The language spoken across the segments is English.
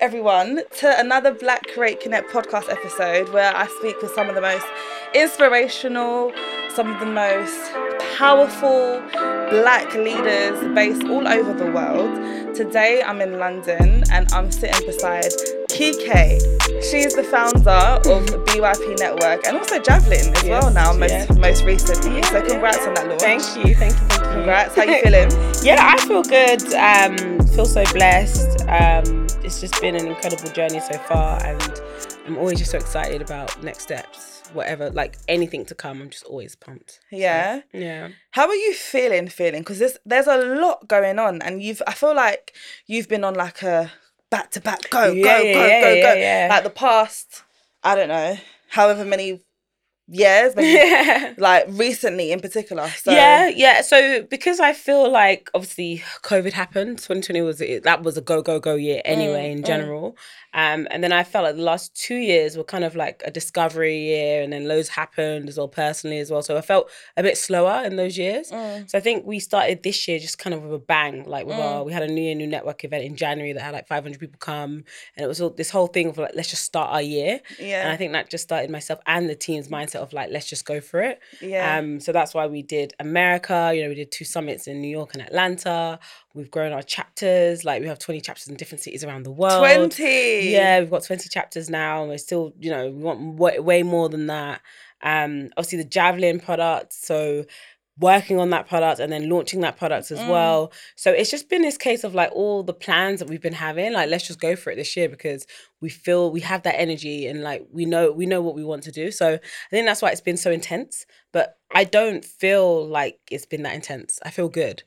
everyone, to another Black Create Connect podcast episode where I speak with some of the most inspirational, some of the most powerful black leaders based all over the world. Today I'm in London and I'm sitting beside Kike. She's the founder of BYP Network and also Javelin as Yes, well now, most, yeah. most recently. So congrats on that launch. Thank you, thank you, thank you. Congrats. How you feeling? yeah, I feel good. Um, feel so blessed. Um, it's just been an incredible journey so far, and I'm always just so excited about next steps, whatever, like anything to come. I'm just always pumped. So, Yeah. yeah. How are you feeling? Feeling because there's there's a lot going on, and you've I feel like you've been on like a back to back go Yeah, go yeah, go yeah, go yeah, go yeah. like the past I don't know however many years, maybe Yeah. like recently in particular. So yeah, yeah. So because I feel like obviously COVID happened, 2020 was that was a go go go year anyway Mm, in mm. Um, and then I felt like the last two years were kind of like a discovery year, and then loads happened as well personally as well. So I felt a bit slower in those years. Mm. So I think we started this year just kind of with a bang. Like with Mm. our, we had a New Year New Network event in January that had like 500 people come, and it was all, this whole thing of like let's just start our year. yeah And I think that just started myself and the team's mindset of like let's just go for it. yeah Um, so that's why we did America. You know, we did two summits in New York and Atlanta. We've grown our chapters. Like we have twenty chapters in different cities around the world. twenty Yeah, we've got twenty chapters now. and We're still, you know, we want way, way more than that. Um, obviously the Javelin product. So working on that product and then launching that product as Mm. well. So it's just been this case of like all the plans that we've been having. Like let's just go for it this year because we feel we have that energy and like we know we know what we want to do. So I think that's why it's been so intense. But I don't feel like it's been that intense. I feel good,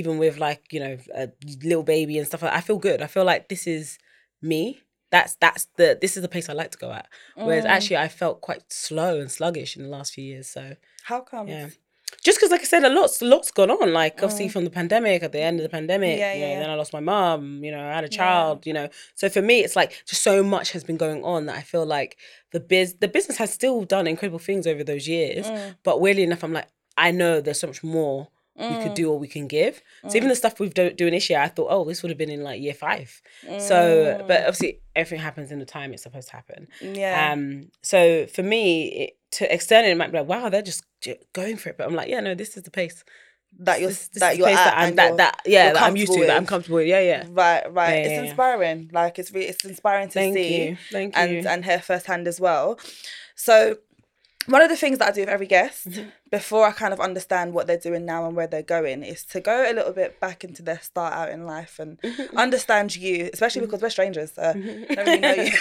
even with like you know a little baby and stuff. like I feel good. I feel like this is me. That's that's the this is the place I like to go at. Whereas Mm. actually I felt quite slow and sluggish in the last few years. So how come yeah. Just because, like I said, a lot's lot's gone on. Like obviously Mm. from the pandemic, at the end of the pandemic, Yeah, know, yeah, yeah. then I lost my mom You know, I had a Yeah. child. You know, so for me, it's like just so much has been going on that I feel like the biz the business has still done incredible things over those years. Mm, But weirdly enough, I'm like, I know there's so much more we could mm, do or we can give. So even mm, the stuff we've do, doing this year, I thought, oh, this would have been in like year five. So, but mm, obviously everything happens in the time it's supposed to happen. yeah Um, so for me, it, to externally, it might be like, wow, they're just j- going for it. But I'm like, yeah, no, this is the pace. that you're This, this that you're at that I'm and that that yeah that I'm used to comfortable that I'm comfortable with. Yeah, yeah. right right Yeah, it's yeah, inspiring like it's really it's inspiring to Thank see you, thank and you. and hear firsthand as well. So one of the things that I do with every guest Mhm. Before I kind of understand what they're doing now and where they're going is to go a little bit back into their start out in life and understand you, especially because we're strangers. So I don't really know you.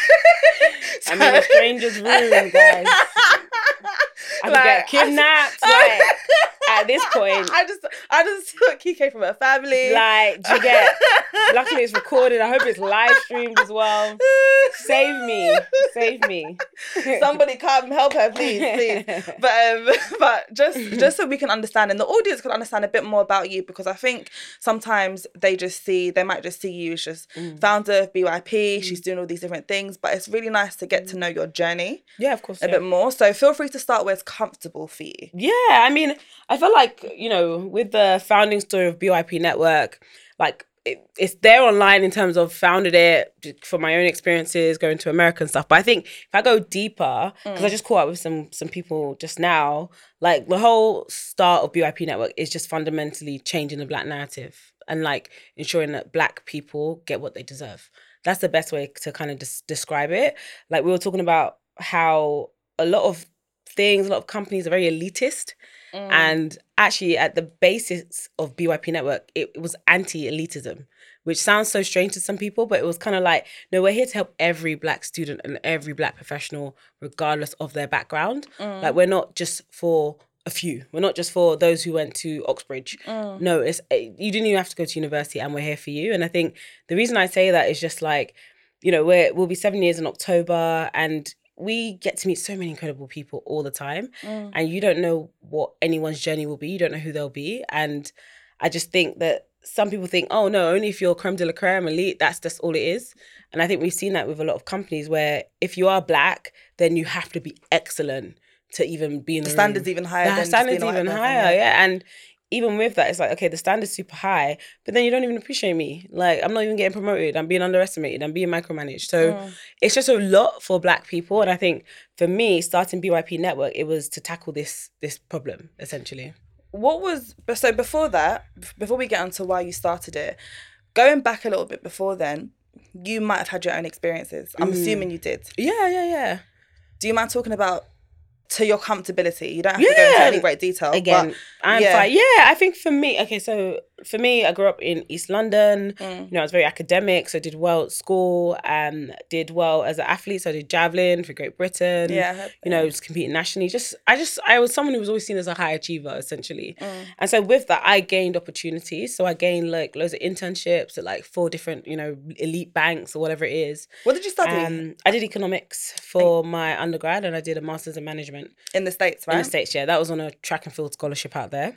I'm in a stranger's room, guys. I Like, get kidnapped. Like at this point, I just I just took Kike from her family. like do you get? Luckily, it's recorded. I hope it's live streamed as well. Save me, save me. Somebody come help her, please, please. but um, but just just so we can understand and the audience can understand a bit more about you because I think sometimes they just see they might just see you as just Mm. founder of BYP. She's doing all these different things, but it's really nice to get to know your journey yeah, of course. a yeah. bit more. So feel free to start where it's comfortable for you. Yeah, I mean, I feel like you know, with the founding story of BYP Network, like it, it's there online in terms of founded it for my own experiences going to America and stuff. But I think if I go deeper, because I mm. just caught up with some some people just now, like the whole start of BYP Network is just fundamentally changing the black narrative and like ensuring that black people get what they deserve. That's the best way to kind of des- describe it. Like we were talking about how a lot of things, a lot of companies are very elitist. Mm. And actually, at the basis of BYP Network, it, it was anti elitism, which sounds so strange to some people, but it was kind of like, no, we're here to help every Black student and every Black professional, regardless of their background. Mm. Like, we're not just for a few, we're not just for those who went to Oxbridge. Mm. No, it's eh, you didn't even have to go to university, and we're here for you. And I think the reason I say that is just like, you know, we're we'll be seven years in October, and we get to meet so many incredible people all the time Mm. and you don't know what anyone's journey will be. You don't know who they'll be. And I just think that some people think, oh no, only if you're creme de la creme elite, that's just all it is. And I think we've seen that with a lot of companies where if you are black, then you have to be excellent to even be in The the standards room. even higher. The than standards being a white even higher, yeah. And even with that, it's like, okay, the standard's super high, but then you don't even appreciate me. Like, I'm not even getting promoted. I'm being underestimated. I'm being micromanaged. So Mm. it's just a lot for black people. And I think for me, starting BYP Network, it was to tackle this this problem, essentially. What was so before that? Before we get onto why you started it, going back a little bit before then, you might have had your own experiences. I'm Mm. assuming you did. Yeah, yeah, yeah. Do you mind talking about to your comfortability? You don't have to go into any great detail. Again, but I'm yeah. fine. Yeah, I think for me, okay, so for me, I grew up in East London. Mm. You know, I was very academic, so I did well at school. Um, did well as an athlete, so I did javelin for Great Britain. yeah, you know, just competing nationally. Just I just I was someone who was always seen as a high achiever, essentially. Mm. And so with that, I gained opportunities. So I gained like loads of internships at like four different, you know, elite banks or whatever it is. What did you study Um, I did economics for my undergrad, and I did a master's in management in the states? Right. in the states. Yeah, that was on a track and field scholarship out there.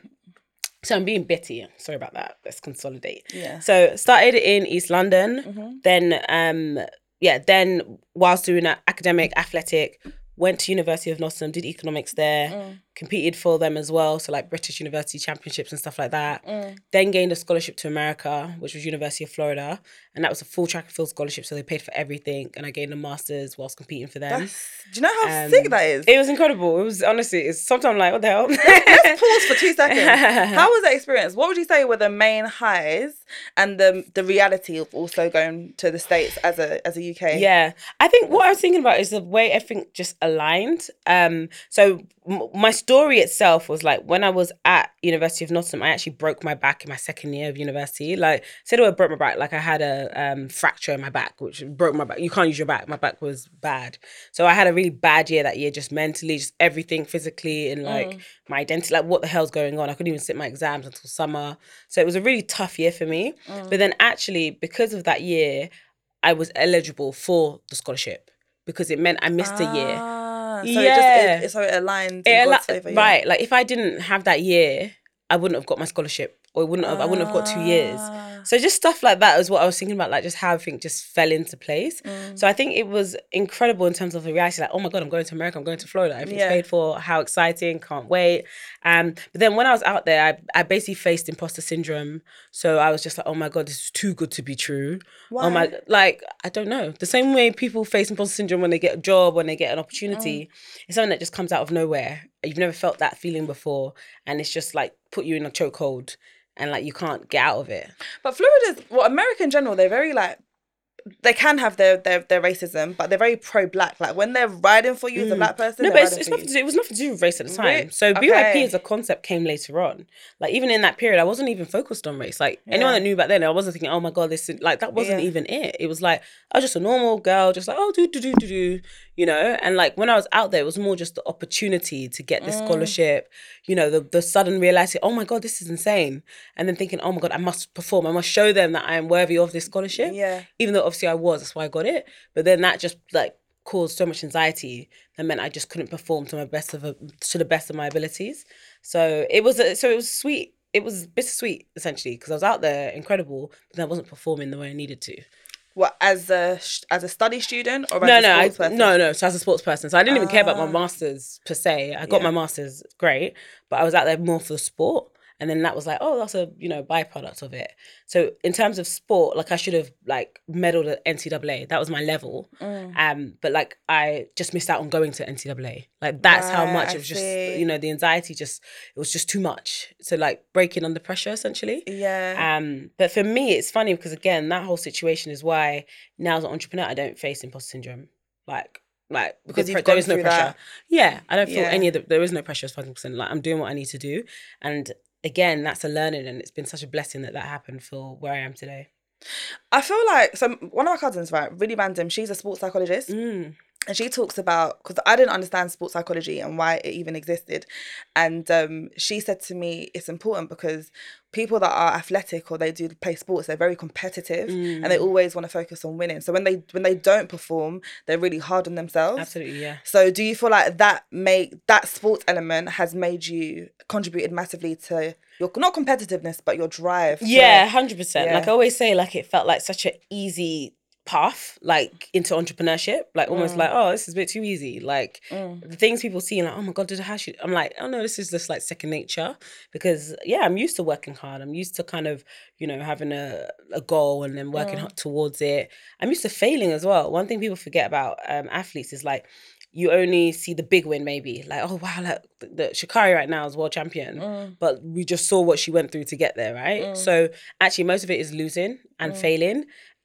So I'm being bitty. Sorry about that. Let's consolidate. Yeah. So started in East London, Mhm. then um yeah, then whilst doing academic, athletic, went to University of Nottingham, did economics there, Mm. Competed for them as well, so like British University Championships and stuff like that. Mm. Then gained a scholarship to America, which was University of Florida, and that was a full track and field scholarship, so they paid for everything, and I gained a master's whilst competing for them. That's, do you know how Um, sick that is? It was incredible. It was honestly, it's sometimes I'm like, what the hell? Let's pause for two seconds. How was that experience? What would you say were the main highs and the the reality of also going to the states as a as a UK? Yeah, I think what I was thinking about is the way everything just aligned. Um, so my story itself was like when I was at University of Nottingham, I actually broke my back in my second year of university. Like, the word broke my back, like I had a um, fracture in my back, which broke my back. You can't use your back. My back was bad, so I had a really bad year that year, just mentally, just everything physically, and like my identity. Like, what the hell's going on? I couldn't even sit my exams until summer, so it was a really tough year for me. But then actually, because of that year, I was eligible for the scholarship because it meant I missed a year. Ah, so Yeah. it just it, so it aligned It God's allo- favour, yeah. right, like if I didn't have that year, I wouldn't have got my scholarship, or it wouldn't have. I wouldn't have got two years. Ah. So just stuff like that is what I was thinking about, like just how everything just fell into place. Mm. So I think it was incredible in terms of the reality, like, oh my god, I'm going to America, I'm going to Florida, everything's Yeah. paid for, how exciting, can't wait. Um, but then when I was out there, I, I basically faced imposter syndrome. So I was just like, oh my god, this is too good to be true. Oh my, Why? like I don't know. The same way people face imposter syndrome when they get a job, when they get an opportunity, Mm. it's something that just comes out of nowhere. You've never felt that feeling before, and it's just like put you in a chokehold, and like you can't get out of it. But Florida's well, America in general, they're very like they can have their their, their racism, but they're very pro black. Like when they're riding for you as a black person, Mm. No, but it's, it's nothing to do, it was nothing to do with race at the time. Re- So okay. BYP as a concept came later on. Like even in that period, I wasn't even focused on race. Like anyone that knew back then, I wasn't thinking, oh my god, this is like that wasn't Yeah. even it. It was like I was just a normal girl, just like oh do do do do do, you know. And like when I was out there, it was more just the opportunity to get this Mm. scholarship. You know, the the sudden realizing, oh my god, this is insane, and then thinking, oh my god, I must perform. I must show them that I am worthy of this scholarship Yeah. even though obviously I was, that's why I got it. But then that just like caused so much anxiety that meant I just couldn't perform to my best of a, to the best of my abilities. So it was a, so it was sweet. It was bittersweet essentially because I was out there incredible, but then I wasn't performing the way I needed to. What as a as a study student or as No, a no, I, person? no, no. So as a sports person, so I didn't even care about my Ah. masters per se. I got Yeah. my masters, great, but I was out there more for the sport. And then that was like, oh, that's a you know byproduct of it. So in terms of sport, like I should have like medaled at NCAA. That was my level. Mm. Um, but like I just missed out on going to NCAA. Like that's how much I it was just you know the anxiety just it was just too much. So like breaking under pressure essentially. Yeah. Um, but for me, it's funny because again, that whole situation is why now as an entrepreneur, I don't face imposter syndrome. Like, like Because you've there is no pressure. that. Yeah, I don't feel Yeah. any of the. There is no pressure as fucking percent. Like I'm doing what I need to do, and again, that's a learning, and it's been such a blessing that that happened for where I am today. I feel like so one of my cousins, right, really random. She's a sports psychologist, Mm. And she talks about because I didn't understand sports psychology and why it even existed, and um, she said to me it's important because people that are athletic or they do play sports, they're very competitive and Mm. they always want to focus on winning. So when they when they don't perform, they're really hard on themselves. Absolutely, yeah. So do you feel like that make that sports element has made you contributed massively to your not competitiveness but your drive? Yeah, hundred percent. Like I always say, like it felt like such an easy path like into entrepreneurship like almost Mm. like oh this is a bit too easy. Like the things people see like oh my god did how should i'm like oh no this is just like second nature. Because yeah i'm used to working hard. I'm used to kind of you know having a, a goal and then working Mm. towards it. I'm used to failing as well. One thing people forget about um, athletes is like you only see the big win maybe. Like oh wow like the, the Sha'Carri right now is world champion. Mm. but we just saw what she went through to get there right? Mm. so actually most of it is losing and Mm. failing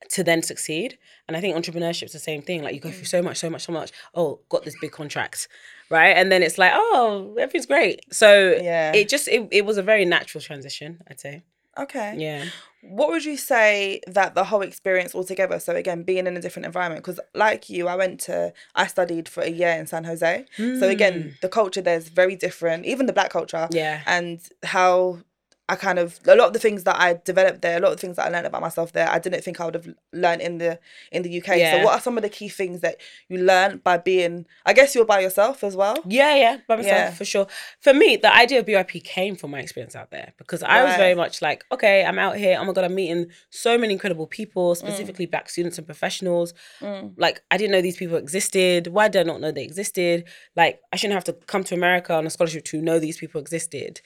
to then succeed and i think entrepreneurship's the same thing like you go Mm. through so much so much so much oh got this big contract right and then it's like oh everything's great so Yeah. it just it, it was a very natural transition i'd say Okay. yeah What would you say that the whole experience altogether? So again, being in a different environment, because like you, I went to, I studied for a year in San Jose. So again, the culture there's very different, even the black culture, yeah and how I kind of a lot of the things that I developed there, a lot of the things that I learned about myself there, I didn't think I would have learned in the in the UK. Yeah. So what are some of the key things that you learned by being? I guess you're by yourself as well. Yeah, yeah, by myself Yeah. for sure. For me, the idea of BYP came from my experience out there because I was very much like, okay, I'm out here. Oh my god, I'm meeting so many incredible Mm. people, specifically black students and professionals. Mm. Like, I didn't know these people existed. Why did I not know they existed? Like, I shouldn't have to come to America on a scholarship to know these people existed.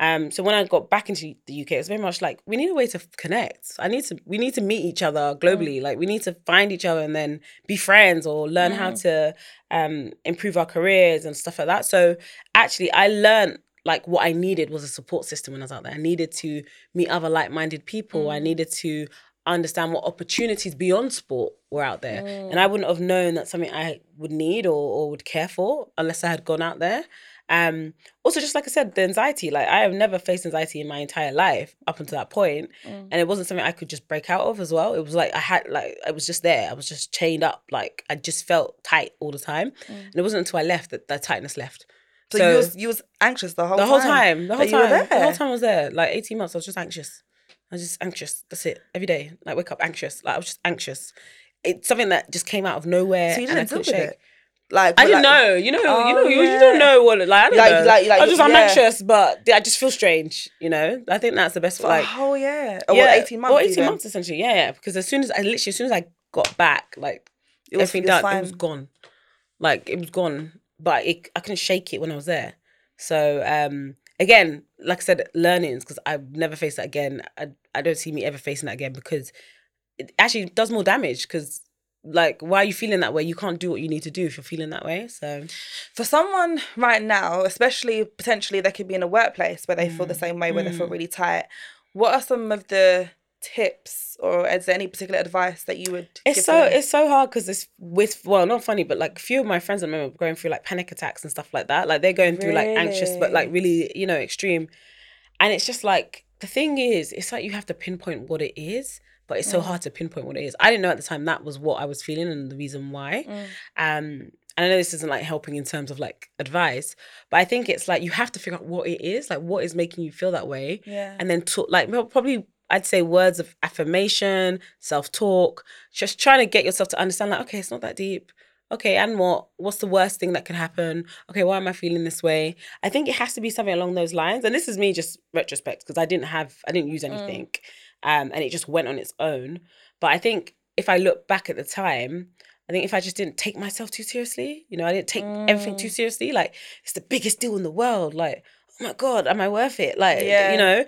Um, so when I got back into the UK, it was very much like we need a way to connect. I need to, we need to meet each other globally. Like we need to find each other and then be friends or learn how to um, improve our careers and stuff like that. So actually, I learned like what I needed was a support system when I was out there. I needed to meet other like-minded people. I needed to understand what opportunities beyond sport were out there. And I wouldn't have known that something I would need or, or would care for unless I had gone out there. Um, also, just like I said, the anxiety, like I have never faced anxiety in my entire life up until that point, Mm. And it wasn't something I could just break out of as well. It was like I had, like, I was just there. I was just chained up. Like, I just felt tight all the time. And it wasn't until I left that the tightness left. So, you was you was anxious the whole the time. whole time, the whole that time, the whole time I was there. Like 18 months, I was just anxious. I was just anxious. That's it. Every day, like wake up anxious. Like I was just anxious. It's something that just came out of nowhere. So you and I didn't deal with shake. it. Like I didn't like- know. You know. you Oh, know. You, you don't know what. Like I don't Like- know. like- like- I just I'm yeah. anxious, but I just feel strange. You know. I think that's the best. For like oh yeah. Or what, 18 months? Or 18 even? months essentially. Yeah, yeah. Because as soon as I literally, as soon as I got back, like It was, everything it was done, it was gone. Like it was gone, but it, I couldn't shake it when I was there. So um, again, like I said, learnings because I've never faced that again. I I don't see me ever facing that again because it actually does more damage. Because like, why are you feeling that way? You can't do what you need to do if you're feeling that way. So For someone right now, especially potentially they could be in a workplace where they feel Mm. the same way, where they feel really tight. What are some of the tips or is there any particular advice that you would It's give so them? it's so hard because it's with well not funny but like a few of my friends I remember going through like panic attacks and stuff like that like they're going through like anxious but like really you know extreme and it's just like the thing is it's like you have to pinpoint what it is but it's so Mm. hard to pinpoint what it is I didn't know at the time that was what I was feeling and the reason why Mm. um and I know this isn't like helping in terms of like advice but I think it's like you have to figure out what it is like what is making you feel that way Yeah. and then talk like probably I'd say words of affirmation, self talk, just trying to get yourself to understand like, okay, it's not that deep. Okay, and what? What's the worst thing that could happen? Okay, why am I feeling this way? I think it has to be something along those lines. And this is me just retrospect because I didn't have, I didn't use anything, um, and it just went on its own. But I think if I look back at the time, I think if I just didn't take myself too seriously, you know, I didn't take everything too seriously. Like it's the biggest deal in the world. Like, oh my god, am I worth it? Like, Yeah. you know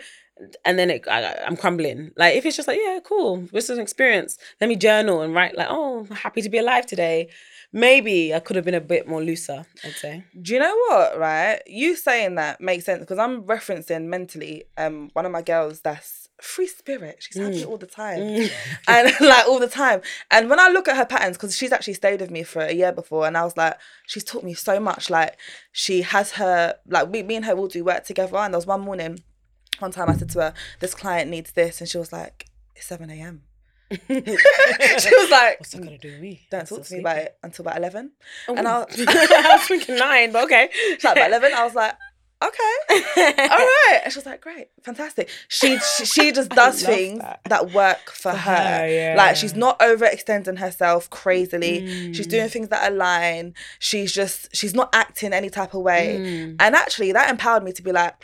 and then it, I, I'm crumbling. Like if it's just like, yeah, cool, this is an experience. Let me journal and write like, oh, I'm happy to be alive today. Maybe I could have been a bit more looser. I'd say. Do you know what, right? You saying that makes sense because I'm referencing mentally um one of my girls that's free spirit. She's happy Mm. all the time. Mm. and like all the time. And when I look at her patterns, because she's actually stayed with me for a year before, and I was like, she's taught me so much. Like she has her like we, me and her will do work together. And there was one morning, one time I said to her, "This client needs this," and she was like, "It's seven a.m." she was like, What's that gonna do with me? "Don't I'm talk to me about it until about 11. sleeping. and Oh. I'll- I was thinking nine, but okay. She's like, about 11. I was like, okay. all right. And she was like, great, fantastic. She she, she just does things that. that. work for, For her. her, yeah. Like she's not overextending herself crazily. She's Mm. doing things that align. She's just she's not acting any type of way. Mm. And actually, that empowered me to be like,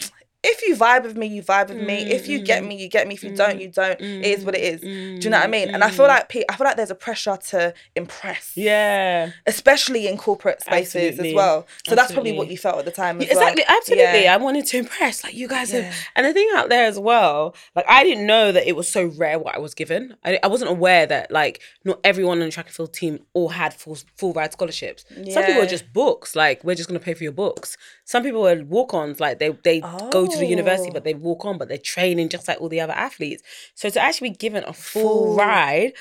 if you vibe with me, you vibe with me. If you get Mm, me, you get me. If you don't, you don't. It is what it is. Mm, Do you know what I mean? And I feel like pe- I feel like there's a pressure to impress. Yeah. Especially in corporate spaces Absolutely. as well. So that's probably what you felt at the time. As Yeah, exactly, well. absolutely. Yeah. I wanted to impress. Like you guys Yeah. have, and the thing out there as well. Like I didn't know that it was so rare what I was given. I, I wasn't aware that like not everyone on the track and field team all had full full ride scholarships. Some people are just books. Like we're just gonna pay for your books. Some people are walk ons. Like they they go to the university, Oh. but they walk on, but they're training just like all the other athletes. So to actually be given a full Full. ride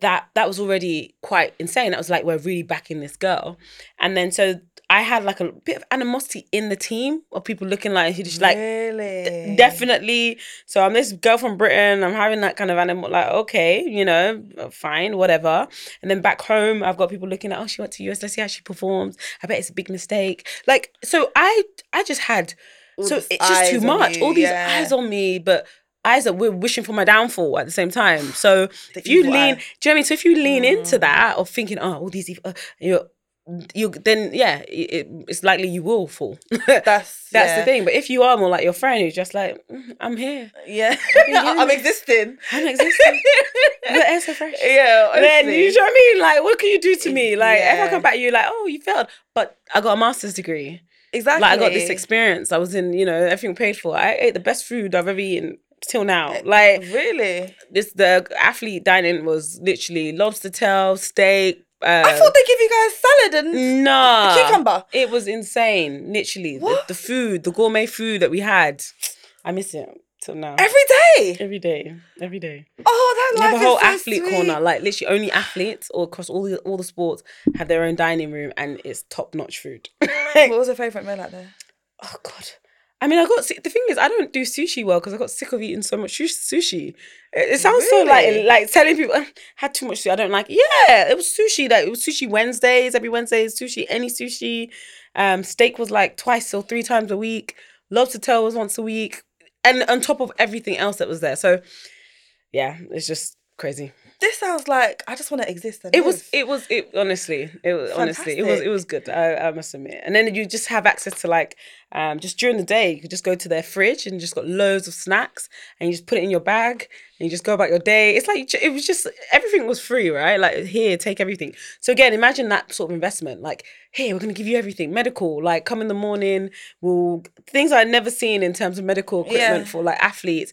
that that was already quite insane. That was like we're really backing this girl, and then so I had like a bit of animosity in the team of people looking like just like really definitely. So I'm this girl from Britain. I'm having that kind of animal like okay, you know, fine, whatever. And then back home, I've got people looking at oh she went to US. Let's see how she performs. I bet it's a big mistake. Like so, I I just had All so it's just too much. you, All these yeah. eyes on me, but eyes that we're wishing for my downfall at the same time. So The if you lean, eye. do you know what I mean? So if you lean into Mm. that of thinking, oh, all these, uh, you, you then yeah, it, it, it's likely you will fall. That's That's the thing. But if you are more like your friend who's just like, "Mm, I'm here, Yeah, I'm existing. I'm existing, the air's so fresh. Yeah, Then you know what I mean? Like, what can you do to me? Like, if I come back, you're like, oh, you failed, but I got a master's degree. exactly. Like, I got this experience. I was in, you know, everything paid for. I ate the best food I've ever eaten till now. Like, Really? this the athlete dining was literally lobster tail, steak. Uh, I thought they give you guys salad and nah, cucumber. It was insane. Literally, the, the food, the gourmet food that we had, I miss it till now. every day. every day, every day. Oh, that We have life a whole so athlete sweet. corner, like literally only athletes all across all the all the sports have their own dining room, and it's top notch food. What was your favorite meal out there? oh god. I mean, I got sick. The thing is, I don't do sushi well because I got sick of eating so much sushi. It, it sounds so like like telling people "I had too much. Sushi. I don't like. Yeah, it was sushi. Like it was sushi Wednesdays. Every Wednesday is sushi. Any sushi. Um, steak was like twice or three times a week. Lobster tail was once a week, and on top of everything else that was there. So, yeah, it's just crazy. This sounds like I just want to exist. It was, it was, it honestly, it was honestly, it was, it was good. I, I must admit. And then you just have access to like, um, just during the day, you could just go to their fridge and just got loads of snacks, and you just put it in your bag, and you just go about your day. It's like it was just everything was free, right? Like here, take everything. So again, imagine that sort of investment. Like here, we're gonna give you everything, medical. Like come in the morning, we'll things I'd never seen in terms of medical equipment Yeah. for like athletes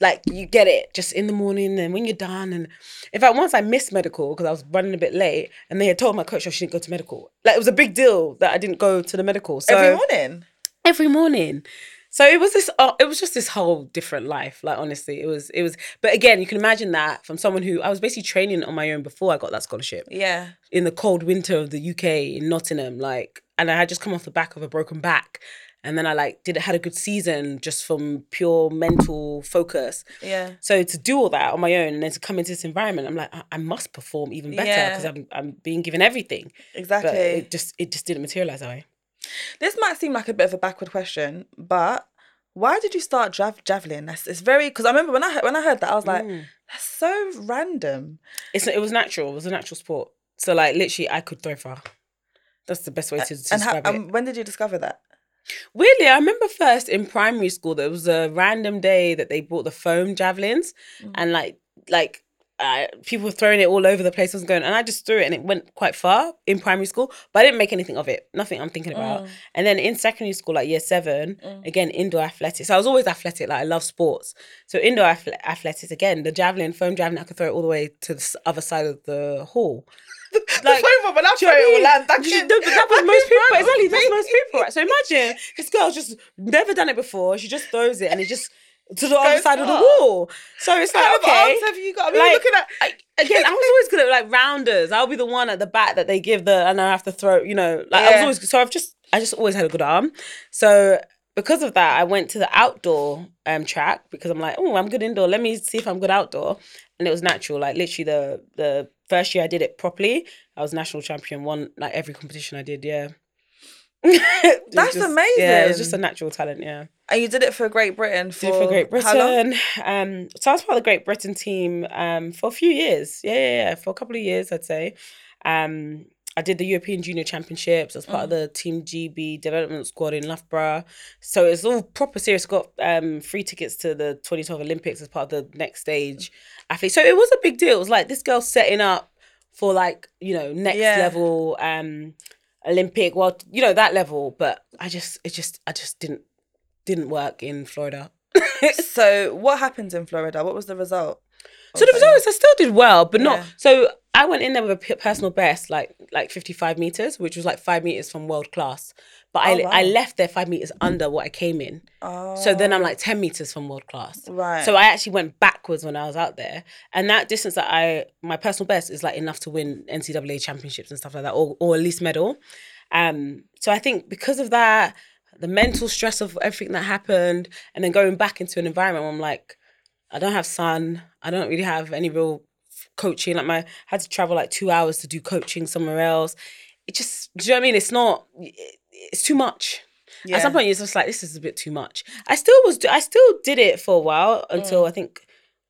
like you get it just in the morning and when you're done and in fact once i missed medical because i was running a bit late and they had told my coach I shouldn't go to medical like it was a big deal that i didn't go to the medical so every morning. every morning so it was this uh, it was just this whole different life like honestly it was it was but again you can imagine that from someone who i was basically training on my own before i got that scholarship Yeah. in the cold winter of the uk in nottingham like and i had just come off the back of a broken back and then i like did it had a good season just from pure mental focus Yeah. so to do all that on my own and then to come into this environment, I'm like, I, I must perform even better Yeah. because I'm I'm being given everything. Exactly. But it just it just didn't materialize that way. This might seem like a bit of a backward question, but why did you start jav- javelin? That's it's very because I remember when I heard, when I heard that I was like, Mm. that's so random. It's it was natural. It was a natural sport. So like literally, I could throw far. That's the best way to, to and how, describe it. um, when did you discover that? Weirdly, I remember first in primary school there was a random day that they bought the foam javelins, Mm. and like like. Uh, people were throwing it all over the place. I was going, and I just threw it, and it went quite far in primary school. But I didn't make anything of it. Nothing I'm thinking about. Mm. And then in secondary school, like year seven, Mm. again indoor athletics. I was always athletic. Like I love sports. So indoor athletics again. The javelin, foam javelin, I could throw it all the way to the other side of the hall. Like, the phone but I'm Do you know sorry, what I it will land back You- in. no, that was most people. Exactly, that's most people. Right? So imagine this girl's just never done it before. She just throws it and it just to the other side of the wall. So it's What like kind of okay. arms have you got? I mean, Like, looking at I, again, I was always good at like rounders. I'll be the one at the back that they give the, and I have to throw. You know, like I was always so I've just I just always had a good arm. So because of that, I went to the outdoor um track because I'm like, oh, I'm good indoor. Let me see if I'm good outdoor, and it was natural. Like literally the the first year I did it properly, I was national champion. Won like every competition I did. Yeah. That's just- Yeah, it was just a natural talent. Yeah and you did it for Great Britain for, did for Great? Britain. Um, so I was part of the Great Britain team um, for a few years. Yeah, yeah, yeah, for a couple of years, I'd say. Um, I did the European Junior Championships as part of the Team GB development squad in Loughborough. So it's all proper serious. Got um, free tickets to the 2012 Olympics as part of the next stage athlete. So it was a big deal. It was like this girl setting up for like you know next Yeah. level um Olympic. Well, you know that level, but I just it just I just didn't didn't work in Florida. so what happened in Florida? What was the result? So the result is I still did well, but Yeah. not. So I went in there with a p- personal best, like like fifty five meters, which was like five meters from world class. But I Oh, wow. I left there five meters under what I came in. Oh, So then I'm like ten meters from world class. right. So I actually went backwards when I was out there, and that distance that I my personal best is like enough to win NCAA championships and stuff like that, or or at least medal. Um, so I think because of that, the mental stress of everything that happened, and then going back into an environment where I'm like, I don't have sun, I don't really have any real coaching. Like my I had to travel like two hours to do coaching somewhere else. It just, do you know what I mean? It's not. it- it's too much. Yeah. At some point, it's just like this is a bit too much. I still was, I still did it for a while until Mm. I think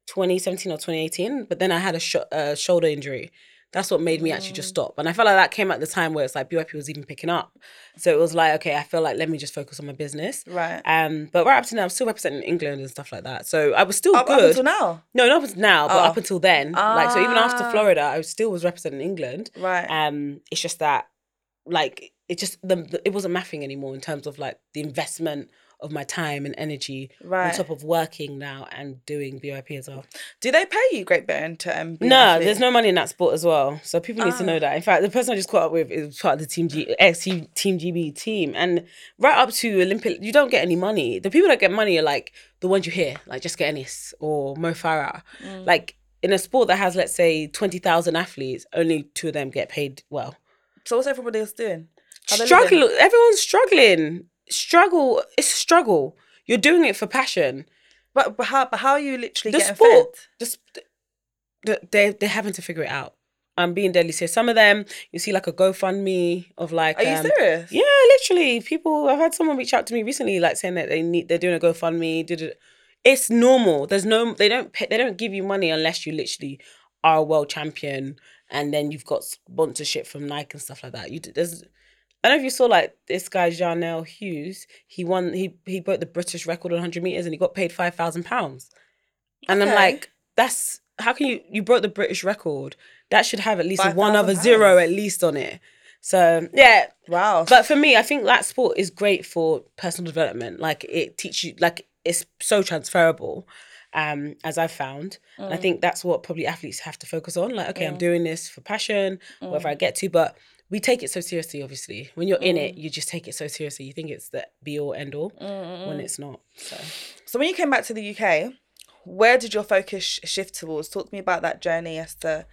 2017 or 2018. But then I had a sho- uh, shoulder injury. That's what made me actually Mm. just stop. And I felt like that came at the time where it's like BYP was even picking up. So it was like, okay, I feel like let me just focus on my business. right. Um, but right up to now, I'm still representing England and stuff like that. So I was still Up, up good. until now. no, not was now, but Oh. up until then. Like so, even after Ah. Florida, I still was representing England. Right. Um, it's just that, like, it just the, the it wasn't mathing anymore in terms of like the investment of my time and energy right. on top of working now and doing BIP as well. Do they pay you Great Britain to um, No, athlete? there's no money in that sport as well. So people need to Ah. know that. In fact, the person I just caught up with is part of the team G ex Team GB team, and right up to Olympic, you don't get any money. The people that get money are like the ones you hear, like Jessica Ennis or Mo Farah. Mm. Like in a sport that has, let's say, twenty thousand athletes, only two of them get paid well. So what's everybody else doing? How they living? Struggle. Everyone's struggling. Struggle. It's a struggle. You're doing it for passion. But, but how? But how are you literally The getting sport- fed? Just they they're having to figure it out. I'm being deadly serious. Some of them you see like a GoFundMe of like Are you um, serious? Yeah, literally. People I've had someone reach out to me recently like saying that they need they're doing a GoFundMe. Did it it's normal. There's no they don't pay, they don't give you money unless you literally are a world champion and then you've got sponsorship from Nike and stuff like that. You there's I don't know if you saw like this guy Zharnel Hughes. He won. He he broke the British record on 100 meters and he got paid five thousand pounds. And I'm like, that's how can you you broke the British record? That should have at least one other £5,000 zero at least on it. So yeah, Wow. but for me, I think that sport is great for personal development. Like it teaches you, like it's so transferable, um, as I've found. And I Mm. think that's what probably athletes have to focus on. Like, okay, I'm Mm. doing this for passion, whatever I get to, but we take it so seriously. Obviously, when you're in it, Mm. you just take it so seriously. You think it's the be all end all Mm, when it's not. So So when you came back to the UK, where did your focus sh- shift towards? Talk to me about that journey as to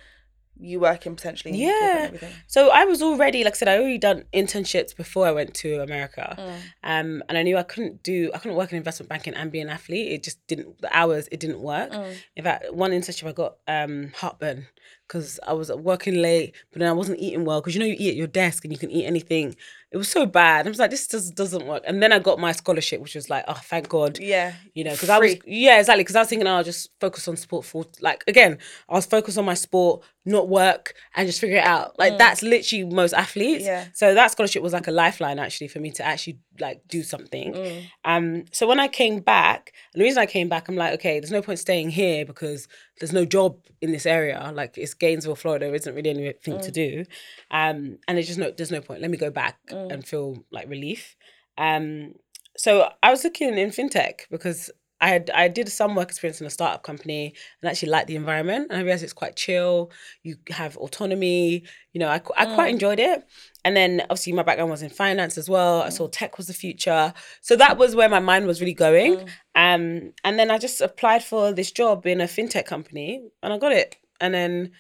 you working potentially. in and Yeah. everything. So I was already, like I said, I already done internships before I went to America. Mm. Um, and I knew I couldn't do, I couldn't work in investment banking and be an athlete. It just didn't, the hours, it didn't work. Mm. In fact, one internship I got um, heartburn because I was working late, but then I wasn't eating well because you know you eat at your desk and you can eat anything. It was so bad. I was like, this just doesn't work. And then I got my scholarship, which was like, oh, thank God Yeah. you know, because I was yeah, exactly. Because I was thinking, oh, I'll just focus on sport for like again, I was focused on my sport, not work, and just figure it out. Like that's literally most athletes. Mm. Yeah. So that scholarship was like a lifeline actually for me to actually like do something. Mm. Um. So when I came back, and the reason I came back, I'm like, okay, there's no point staying here because there's no job in this area. Like it's Gainesville, Florida. There isn't really anything to do. Um. And there's just no there's no point. Let me go back and feel like relief. Um. So I was looking in fintech because I had I did some work experience in a startup company and actually liked the environment and I realized it's quite chill. You have autonomy. You know, I I quite mm. enjoyed it. And then obviously my background was in finance as well. I saw mm. tech was the future. So that was where my mind was really going. Mm. Um, and then I just applied for this job in a fintech company and I got it. And then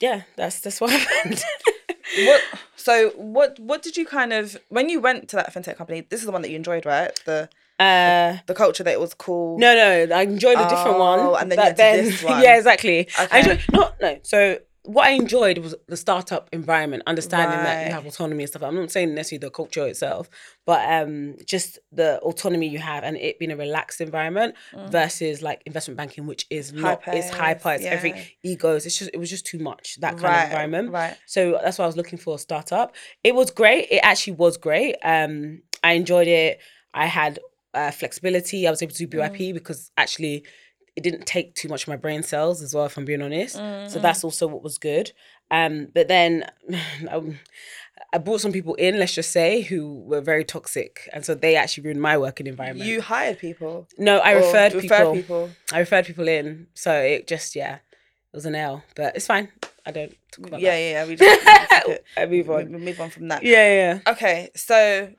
yeah, that's that's what happened. What? So what? What did you kind of when you went to that fintech company? This is the one that you enjoyed, right? The uh the culture that it was cool. No, no, I enjoyed a different one. Oh, and then you but went to this one. yeah, exactly. I enjoyed, no, no. So what I enjoyed was the startup environment, understanding that you have autonomy and stuff. I'm not saying necessarily the culture itself, but um, just the autonomy you have and it being a relaxed environment versus like investment banking, which is not it's hyper, it's yeah. every egos. It's just it was just too much that kind Right, of environment. right. So that's why I was looking for a startup. It was great. It actually was great. Um, I enjoyed it. I had uh, flexibility. I was able to do Mm. BYP because actually it didn't take too much of my brain cells as well, if I'm being honest. Mm, So that's also what was good. Um, but then um, I brought some people in, let's just say, who were very toxic, and so they actually ruined my working environment. You hired people. no, I referred you people. people. I referred people in, so it just yeah, it was an L, but it's fine. I don't talk about Yeah, that. yeah, yeah. We just I move on. We move on from that. Yeah, yeah. Okay, so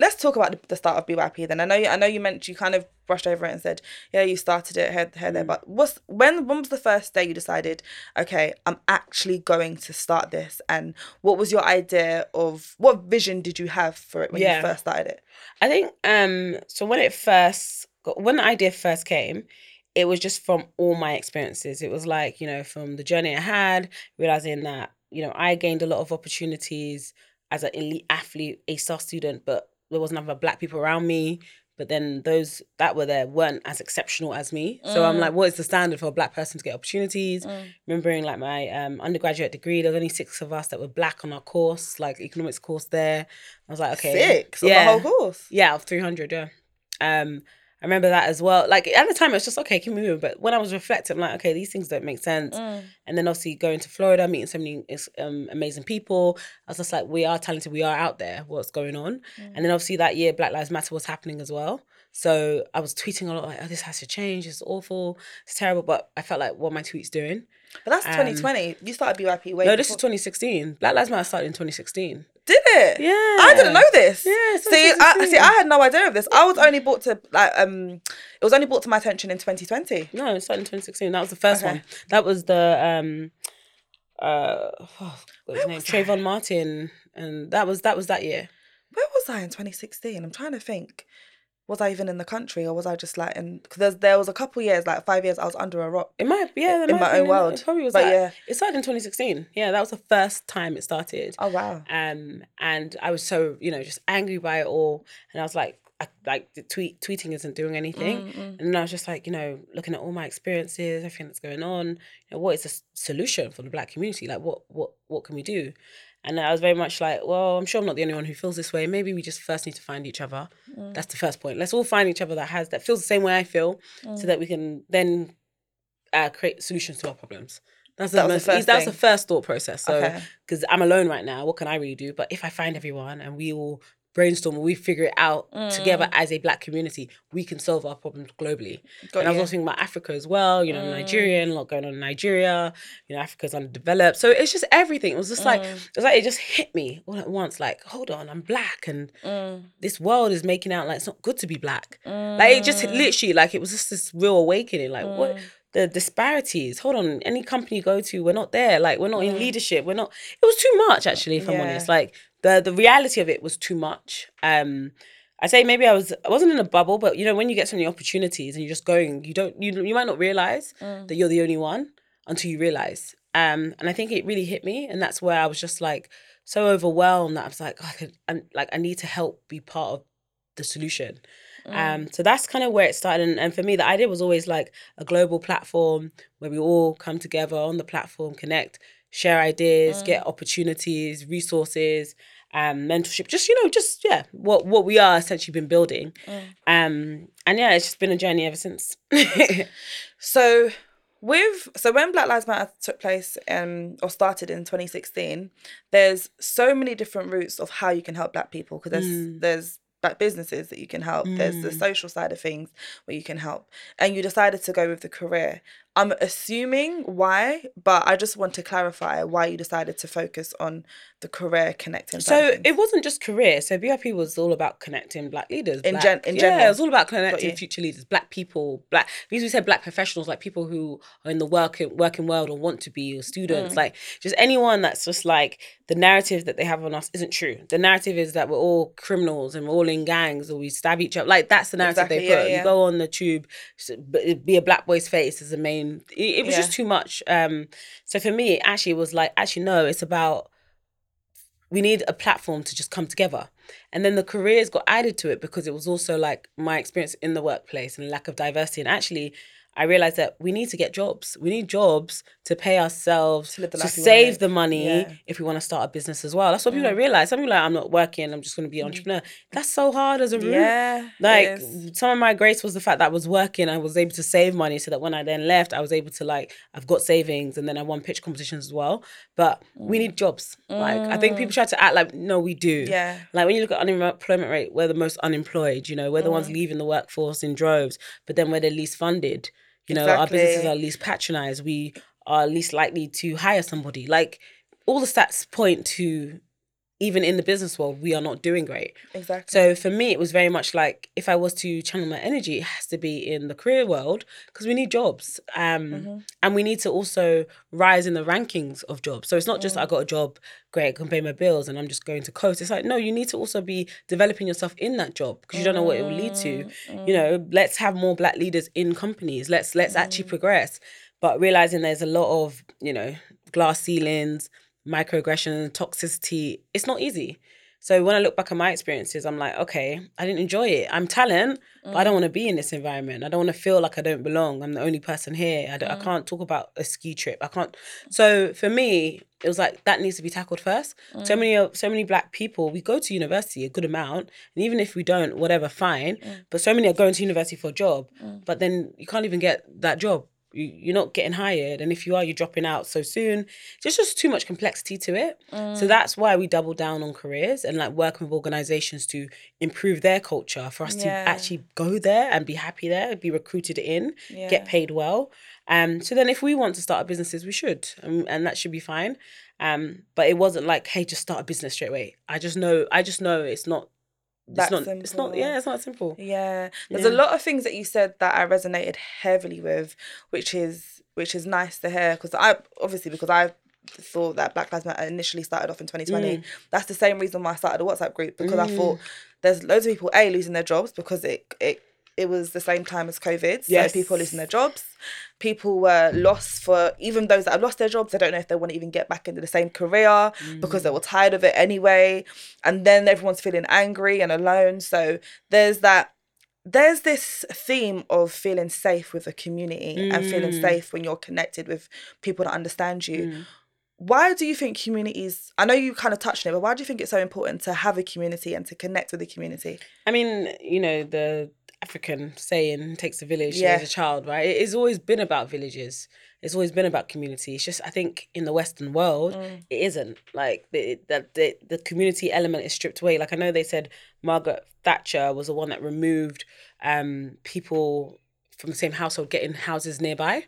let's talk about the, start of BYP. Then I know you, I know you meant you kind of brushed over it and said, yeah, you started it here, here, Mm. there. But what's when when was the first day you decided, okay, I'm actually going to start this? And what was your idea of what vision did you have for it when Yeah. you first started it? I think um so when it first got, when the idea first came, it was just from all my experiences. It was like, you know, from the journey I had, realizing that, you know, I gained a lot of opportunities as an elite athlete, A star student, but there wasn't other black people around me. But then those that were there weren't as exceptional as me. So I'm Mm. like, what is the standard for a black person to get opportunities? Remembering like my um, undergraduate degree, there was only six of us that were black on our course, like economics course there. I was like, okay. Six on the whole course. Yeah, of 300, yeah. Um, I remember that as well. Like at the time, it was just okay, keep moving. But when I was reflecting, I'm like, okay, these things don't make sense. Mm. And then obviously going to Florida, meeting so many um, amazing people, I was just like, we are talented, we are out there. What's going on? Mm. And then obviously that year, Black Lives Matter was happening as well. So I was tweeting a lot like, oh, this has to change. It's awful. It's terrible. But I felt like, what my tweets doing? But that's 2020. You started BYP way Um, no, this is 2016. Black Lives Matter started in 2016. Did it? Yeah. I didn't know this. Yeah, See, I, see, I had no idea of this. I was only brought to like um, it was only brought to my attention in 2020. No, it started in 2016. That was the first Okay. one. That was the um uh oh, what was his name? was Trayvon Martin. And that was that was that year. Where was I in 2016? I'm trying to think. Was I even in the country or was I just like in? Because there was a couple years, like five years, I was under a rock. It might yeah, In my have own world. It probably was But that. yeah. It started in 2016. Yeah, that was the first time it started. Oh wow. Um and I was so, you know, just angry by it all. And I was like, I, like the tweet tweeting isn't doing anything. Mm, And then I was just like, you know, looking at all my experiences, everything that's going on. You know, what is the solution for the black community? Like, what what what can we do? And I was very much like, well, I'm sure I'm not the only one who feels this way. Maybe we just first need to find each other. Mm. That's the first point. Let's all find each other that has that feels the same way I feel, Mm. so that we can then uh, create solutions to our problems. That's the That the most, first that was the first thought process. So Okay. because I'm alone right now, what can I really do? But if I find everyone and we all brainstorm we figure it out together mm. as a black community, we can solve our problems globally. Got and I was you. also thinking about Africa as well, you know, mm. Nigerian, a lot going on in Nigeria, you know, Africa's underdeveloped. So it's just everything. It was just like, mm. it was like, it just hit me all at once. Like, hold on, I'm black and Mm. this world is making out like it's not good to be black. Like, it just literally, like, it was just this real awakening. Like, what? The disparities. Hold on. Any company you go to, we're not there. Like, we're not in leadership. We're not. It was too much, actually. If I'm honest, like the the reality of it was too much. Um, I say maybe I was I wasn't in a bubble, but you know when you get so many opportunities and you're just going, you don't you you might not realize that you're the only one until you realize. Um, and I think it really hit me, and that's where I was just like so overwhelmed that I was like, oh, I could, and like I need to help be part of the solution. Um, so that's kind of where it started. And, and for me, the idea was always like a global platform where we all come together on the platform, connect, share ideas, get opportunities, resources, um, mentorship. Just you know, just yeah, what what we are essentially been building. Um, and yeah, it's just been a journey ever since. So with so when Black Lives Matter took place um or started in 2016, there's so many different routes of how you can help black people because there's Mm. there's black businesses that you can help. There's the social side of things where you can help. And you decided to go with the career. I'm assuming why, but I just want to clarify why you decided to focus on the career connecting. So it wasn't just career. So BIP was all about connecting black leaders. In black, gen- in yeah, general. it was all about connecting future leaders, black people, black. Because we said black professionals, like people who are in the working working world or want to be, or Mm. students, like just anyone that's just like the narrative that they have on us isn't true. The narrative is that we're all criminals and we're all in gangs or we stab each other. Like that's the narrative Exactly, they put. yeah. You go on the tube, be a black boy's face is the main It, it was Yeah. just too much. Um, so for me, it actually was like, actually, no, it's about we need a platform to just come together. And then the careers got added to it because it was also like my experience in the workplace and lack of diversity. And actually, I realized that we need to get jobs. We need jobs to pay ourselves, To to, the life we wanna save the money Yeah. Mm. if we want to start a business as well. That's what people don't realize. Some people are like, I'm not working, I'm just going to be an entrepreneur. That's so hard as a route. Yeah. Like some of my grace was the fact that I was working, I was able to save money so that when I then left, I was able to like I've got savings and then I won pitch competitions as well. But we need jobs. Like I think people try to act like no, we do. Mm. Yeah. Like when you look at unemployment rate, we're the most unemployed, you know, we're the ones Mm. leaving the workforce in droves, but then we're the least funded. You know, our businesses are least patronized. We are least likely to hire somebody. Like all the stats point to even in the business world, we are not doing great. Exactly. So for me, it was very much like if I was to channel my energy, it has to be in the career world because we need jobs, um, Mm-hmm. and we need to also rise in the rankings of jobs. So it's not just I got a job, great, I can pay my bills, and I'm just going to coast. It's like no, you need to also be developing yourself in that job because you don't know what it will lead to. You know, let's have more black leaders in companies. Let's let's actually progress, but realizing there's a lot of you know glass ceilings, microaggression, toxicity. It's not easy. So when I look back at my experiences, I'm like, okay, I didn't enjoy it. I'm talent, but I don't mm. want to be in this environment. I don't want to feel like I don't belong. I'm the only person here. I, don't, I mm. can't talk about a ski trip. I can't. So for me, it was like that needs to be tackled first. So mm. many, of- so many black people. We go to university a good amount, and even if we don't, whatever, fine. But so many are going to university for a job, but then you can't even get that job. You, you're not getting hired, and if you are, you're dropping out so soon. There's just too much complexity to it. So that's why we double down on careers and like working with organizations to improve their culture for us Yeah. to actually go there and be happy there, be recruited in, Yeah. get paid well. Um, so then if we want to start our businesses, we should, um, and that should be fine. Um, but it wasn't like, hey, just start a business straight away. I just know, I just know it's not. It's That not. It's not. simple. Yeah, it's not simple. Yeah, there's a lot of things that you said that I resonated heavily with, which is which is nice to hear because I obviously because I thought that Black Lives Matter initially started off in 2020. Mm. That's the same reason why I started a WhatsApp group because I thought there's loads of people a losing their jobs because it it it was the same time as COVID. So Yes. people losing their jobs. People were lost for even those that have lost their jobs, I don't know if they want to even get back into the same career because they were tired of it anyway. And then everyone's feeling angry and alone. So there's that there's this theme of feeling safe with a community and feeling Mm. safe when you're connected with people that understand you. Why do you think communities I know you kind of touched on it, but why do you think it's so important to have a community and to connect with the community? I mean, you know, the African saying takes a village Yeah. raise a child, right? It- It's always been about villages. It's always been about community. It's just I think in the Western world, Mm. it isn't like the, that the the community element is stripped away. Like I know they said Margaret Thatcher was the one that removed um people from the same household getting houses nearby.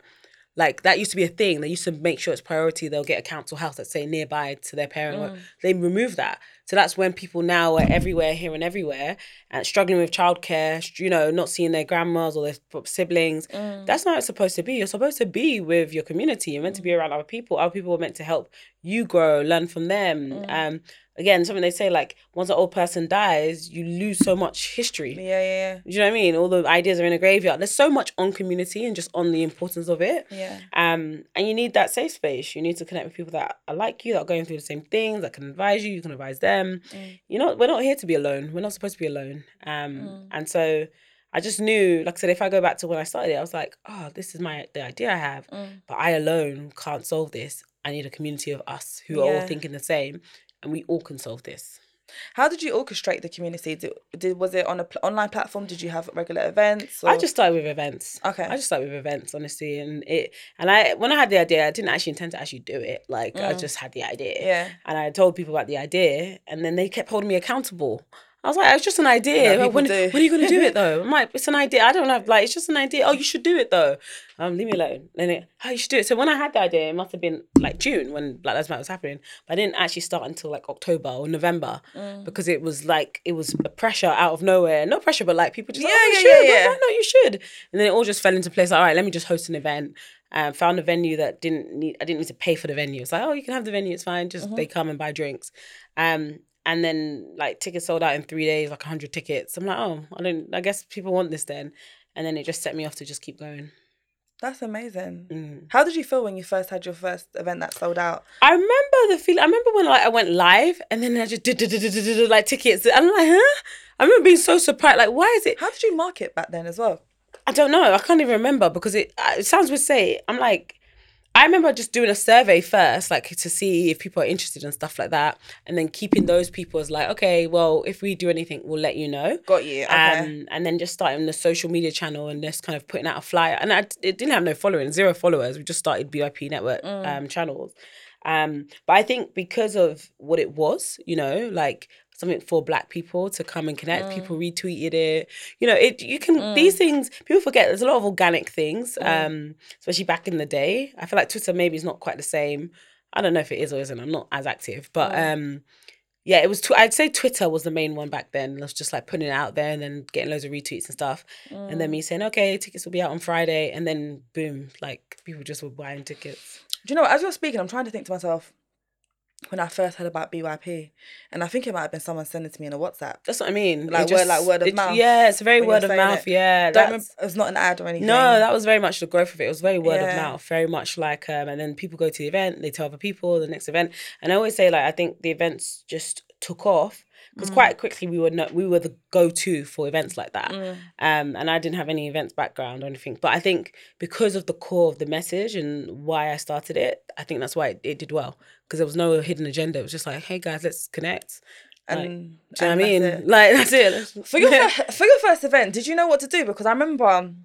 Like that used to be a thing. They used to make sure it's priority. They'll get a council house that's say nearby to their parent. Mm. They removed that. So that's when people now are everywhere, here and everywhere, and struggling with childcare. You know, not seeing their grandmas or their siblings. Mm. That's not how it's supposed to be. You're supposed to be with your community. You're meant to be around other people. Other people are meant to help you grow, learn from them. Mm. Um, again, something they say like once an old person dies, you lose so much history. Yeah, yeah, Do you know what I mean? All the ideas are in a graveyard. There's so much on community and just on the importance of it. yeah. Um, and you need that safe space. You need to connect with people that are like you, that are going through the same things, that can advise you. You can advise them. Mm. You know, we're not here to be alone. We're not supposed to be alone. Um, and so I just knew, like I said, if I go back to when I started it, I was like, oh, this is my the idea I have, Mm. but I alone can't solve this. I need a community of us who are all thinking the same, and we all can solve this. How did you orchestrate the community? Did, did was it on a pl- online platform? Did you have regular events? I just started with events. Okay. I just started with events, honestly, and it. And I, when I had the idea, I didn't actually intend to actually do it. Like I just had the idea, Mm. Yeah. and I told people about the idea, and then they kept holding me accountable. I was like, it's just an idea. Yeah, Like, when, when are you going to do it though? I'm like, it's an idea. I don't have like, it's just an idea. Oh, you should do it though. Um, leave me alone. And it, oh, you should do it. So when I had the idea, it must have been like June when Black Lives Matter was happening. But I didn't actually start until like October or November Mm. because it was like it was a pressure out of nowhere. No pressure, but like people just like, Yeah, oh, you yeah, should. yeah, yeah. Why not? You should. And then it all just fell into place. Like, all right, let me just host an event. Um, found a venue that didn't need. I didn't need to pay for the venue. It's like, oh, you can have the venue. It's fine. Just Mm-hmm. they come and buy drinks. Um, and then like tickets sold out in three days, like hundred tickets. I'm like, oh, I don't. I guess people want this then. And then it just set me off to just keep going. That's amazing. Mm. How did you feel when you first had your first event that sold out? I remember the feeling. I remember when like I went live and then I just did, did, did, did, did, did, like tickets. And I'm like, huh? I remember being so surprised. Like, why is it? How did you market back then as well? I don't know. I can't even remember because it, it sounds weird say. I'm like, I remember just doing a survey first, like to see if people are interested and stuff like that, and then keeping those people as like, okay, well, if we do anything, we'll let you know. Got you. Okay. Um, and then just starting the social media channel and just kind of putting out a flyer. And I it didn't have no following, zero followers. We just started BYP network um, channels. Um, but I think because of what it was, you know, like something for black people to come and connect, mm. people retweeted it. You know, it you can mm. these things people forget there's a lot of organic things, mm. um, especially back in the day. I feel like Twitter maybe is not quite the same. I don't know if it is or isn't. I'm not as active, but um yeah, it was. Tw- I'd say Twitter was the main one back then. It was just like putting it out there and then getting loads of retweets and stuff. And then me saying, "Okay, tickets will be out on Friday," and then boom, like people just were buying tickets. Do you know? As you're speaking, I'm trying to think to myself when I first heard about BYP, and I think it might have been someone sending it to me in a WhatsApp. That's what I mean. Like It word- like word of it- mouth Yeah, it's very word of mouth. it. Yeah, Don't remember, it was not an ad or anything. No, that was very much the growth of it. It was very word of mouth, very much like, um, and then people go to the event, they tell other people the next event, and I always say like I think the events just took off because Mm. quite quickly we were no, we were the go to for events like that, Mm. um, and I didn't have any events background or anything, but I think because of the core of the message and why I started it, I think that's why it, it did well because there was no hidden agenda. It was just like, hey guys, let's connect. and Do you know and what I mean? it. Like that's it. For your for your first event, did you know what to do? Because I remember um,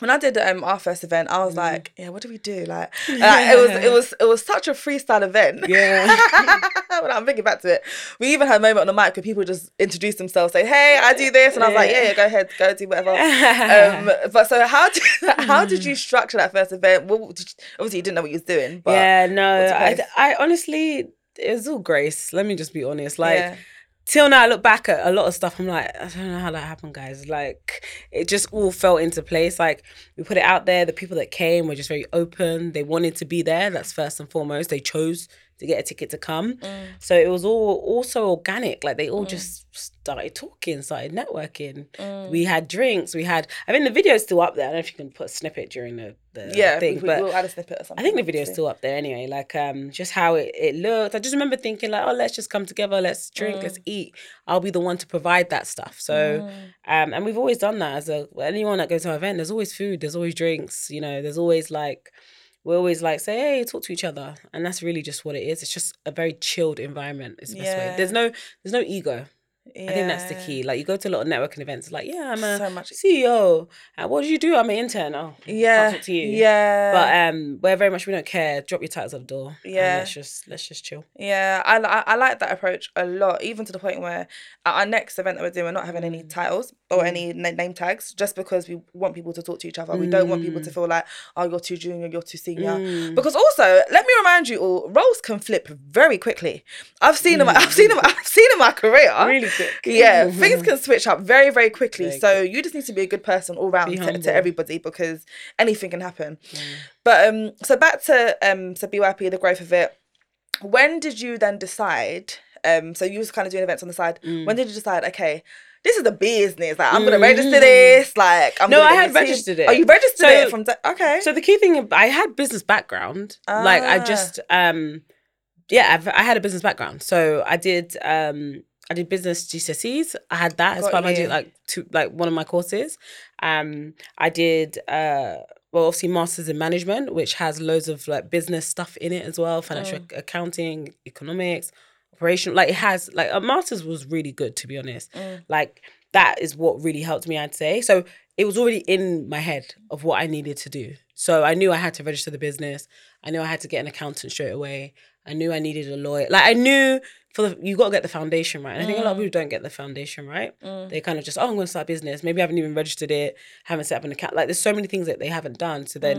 when I did um, our first event, I was Mm. like, yeah, what do we do? Like, like, it was it was it was such a freestyle event. yeah. when I'm thinking back to it, we even had a moment on the mic where people just introduced themselves, say, "Hey, I do this," and I was like, Yeah. "Yeah, yeah, go ahead, go do whatever." um, but so how did how did you structure that first event? Well, you- obviously you didn't know what you was doing, but yeah, no, I. I honestly, it was all grace. Let me just be honest. Like, yeah. Till now, I look back at a lot of stuff. I'm like, I don't know how that happened, guys. Like, it just all fell into place. Like, we put it out there. The people that came were just very open. They wanted to be there. That's first and foremost. They chose to get a ticket to come. Mm. So it was all also organic. Like, they all just started talking, started networking. Mm. We had drinks. We had. I mean, the video's still up there. I don't know if you can put a snippet during the the yeah, thing, we, but we'll add a snippet or something. I think the video's still up there anyway. Like um, just how it, it looked. I just remember thinking like, oh, let's just come together, let's drink, Mm. let's eat. I'll be the one to provide that stuff. So, um, and we've always done that. As a anyone that goes to an event, there's always food, there's always drinks. You know, there's always like, we always like say, hey, talk to each other, and that's really just what it is. It's just a very chilled environment. Is the best way. There's no, there's no ego. I think that's the key. Like you go to a lot of networking events, like yeah, I'm a So much. CEO. Uh, what do you do? I'm an intern. Oh, Yeah, talk to you. yeah, But um, we're very much we don't care. Drop your titles at the door. and Yeah. let's just let's just chill. Yeah, I, li- I like that approach a lot, even to the point where at our next event that we're doing, we're not having any Mm. titles or any na- name tags, just because we want people to talk to each other. We don't want people Mm. to feel like, oh, you're too junior, you're too senior. Because also, let me remind you all, roles can flip very quickly. I've seen them. I've seen them. I've seen them in my career. Really quick. Yeah, things can switch up very, very quickly. Very so you just need to be a good person all round to, to everybody because anything can happen. But um, so back to um, to BYP, the growth of it. When did you then decide? Um, so you was kind of doing events on the side. Mm. When did you decide? Okay, this is a business. Like I'm gonna register this. Like I'm Mm. No, I had registered it. Oh, you registered So- it from da- okay. So the key thing, I had business background. Like I Ah. just um, yeah, I've, I had a business background. So I did um. I did business GCSEs. I had that as part of my like two like one of my courses. Um, I did uh well obviously masters in management, which has loads of like business stuff in it as well, financial Mm. accounting, economics, operation. Like it has like a masters was really good to be honest. Mm. Like that is what really helped me. I'd say so. It was already in my head of what I needed to do. So I knew I had to register the business. I knew I had to get an accountant straight away. I knew I needed a lawyer. Like I knew for the you got to get the foundation right. And I think a lot of people don't get the foundation right. They kind of just oh I'm going to start a business. Maybe I haven't even registered it. Haven't set up an account. Like there's so many things that they haven't done. So then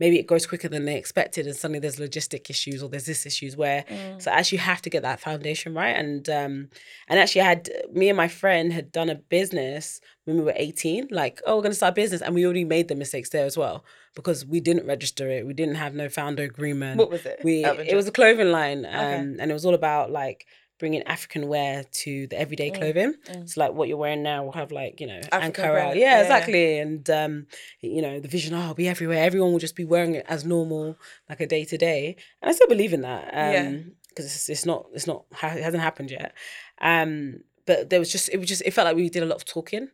maybe it goes quicker than they expected, and suddenly there's logistic issues or there's this issues where so actually you have to get that foundation right. And um and actually I had me and my friend had done a business when we were 18. Like oh we're going to start a business, and we already made the mistakes there as well because we didn't register it. We didn't have no founder agreement What was it? we of it was a clothing line um and it was all about like bringing African wear to the everyday clothing. So like what you're wearing now will have like you know Mm, African Ankara, yeah, yeah. exactly, and um, you know the vision. Oh, it'll be everywhere. Everyone will just be wearing it as normal, like a day to day. And I still believe in that. Um, Yeah. because it's, it's not it's not it hasn't happened yet. Um, but there was just it was just it felt like we did a lot of talking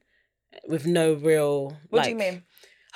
with no real. What do you mean?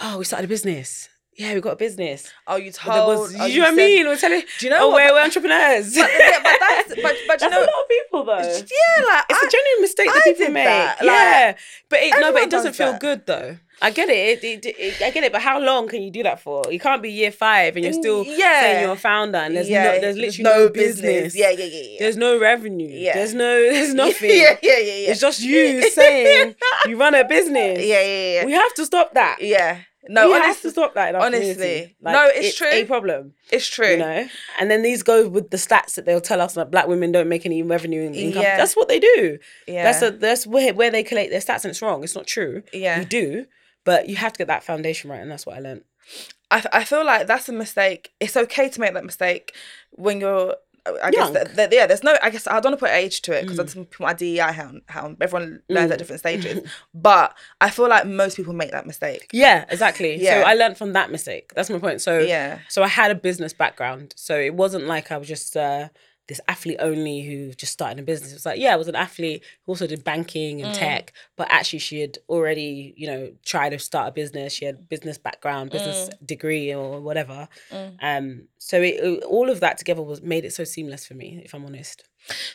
Oh, we started a business. Yeah, we got a business. Oh, you told. was, oh, you know what I mean? We're telling. Do you know oh, what? we're, we're entrepreneurs. But, yeah, but that's but but you know. a lot of people though. Yeah, like It's I, a genuine mistake that I people did make. that, like, yeah, but it, no, but it doesn't feel that. good though. I get it. It, it, it. I get it. But how long can you do that for? You can't be year five and you're mm, still Yeah. saying you're a founder and there's yeah, no, there's literally no, business. Yeah, yeah, yeah, yeah. There's no revenue. Yeah. There's no. There's nothing. Yeah, yeah, yeah, yeah. It's just you saying you run a business. yeah, yeah, yeah. We have to stop that. yeah. No, we have to stop that. In honestly. community. No, it's true. a problem. it's true. You know, and then these go with the stats that they'll tell us that black women don't make any revenue and income. Yeah. That's what they do. Yeah. That's a, that's where where they collect their stats, and it's wrong. It's not true. Yeah. you do, but you have to get that foundation right, and that's what I learned. I, I feel like that's a mistake. It's okay to make that mistake when you're. I guess that, that- yeah, there's no. I guess I don't want to put age to it because Mm. that's put my DEI how everyone learns at different stages. But I feel like most people make that mistake. Yeah, exactly. Yeah. So I learned from that mistake. That's my point. So Yeah. So I had a business background. So it wasn't like I was just uh, this athlete only who just started a business. It was like, yeah, I was an athlete who also did banking Mm. and tech, but actually she had already, you know, tried to start a business. She had business background, business Mm. degree or whatever. Um, so it- all of that together was made it so seamless for me, if I'm honest.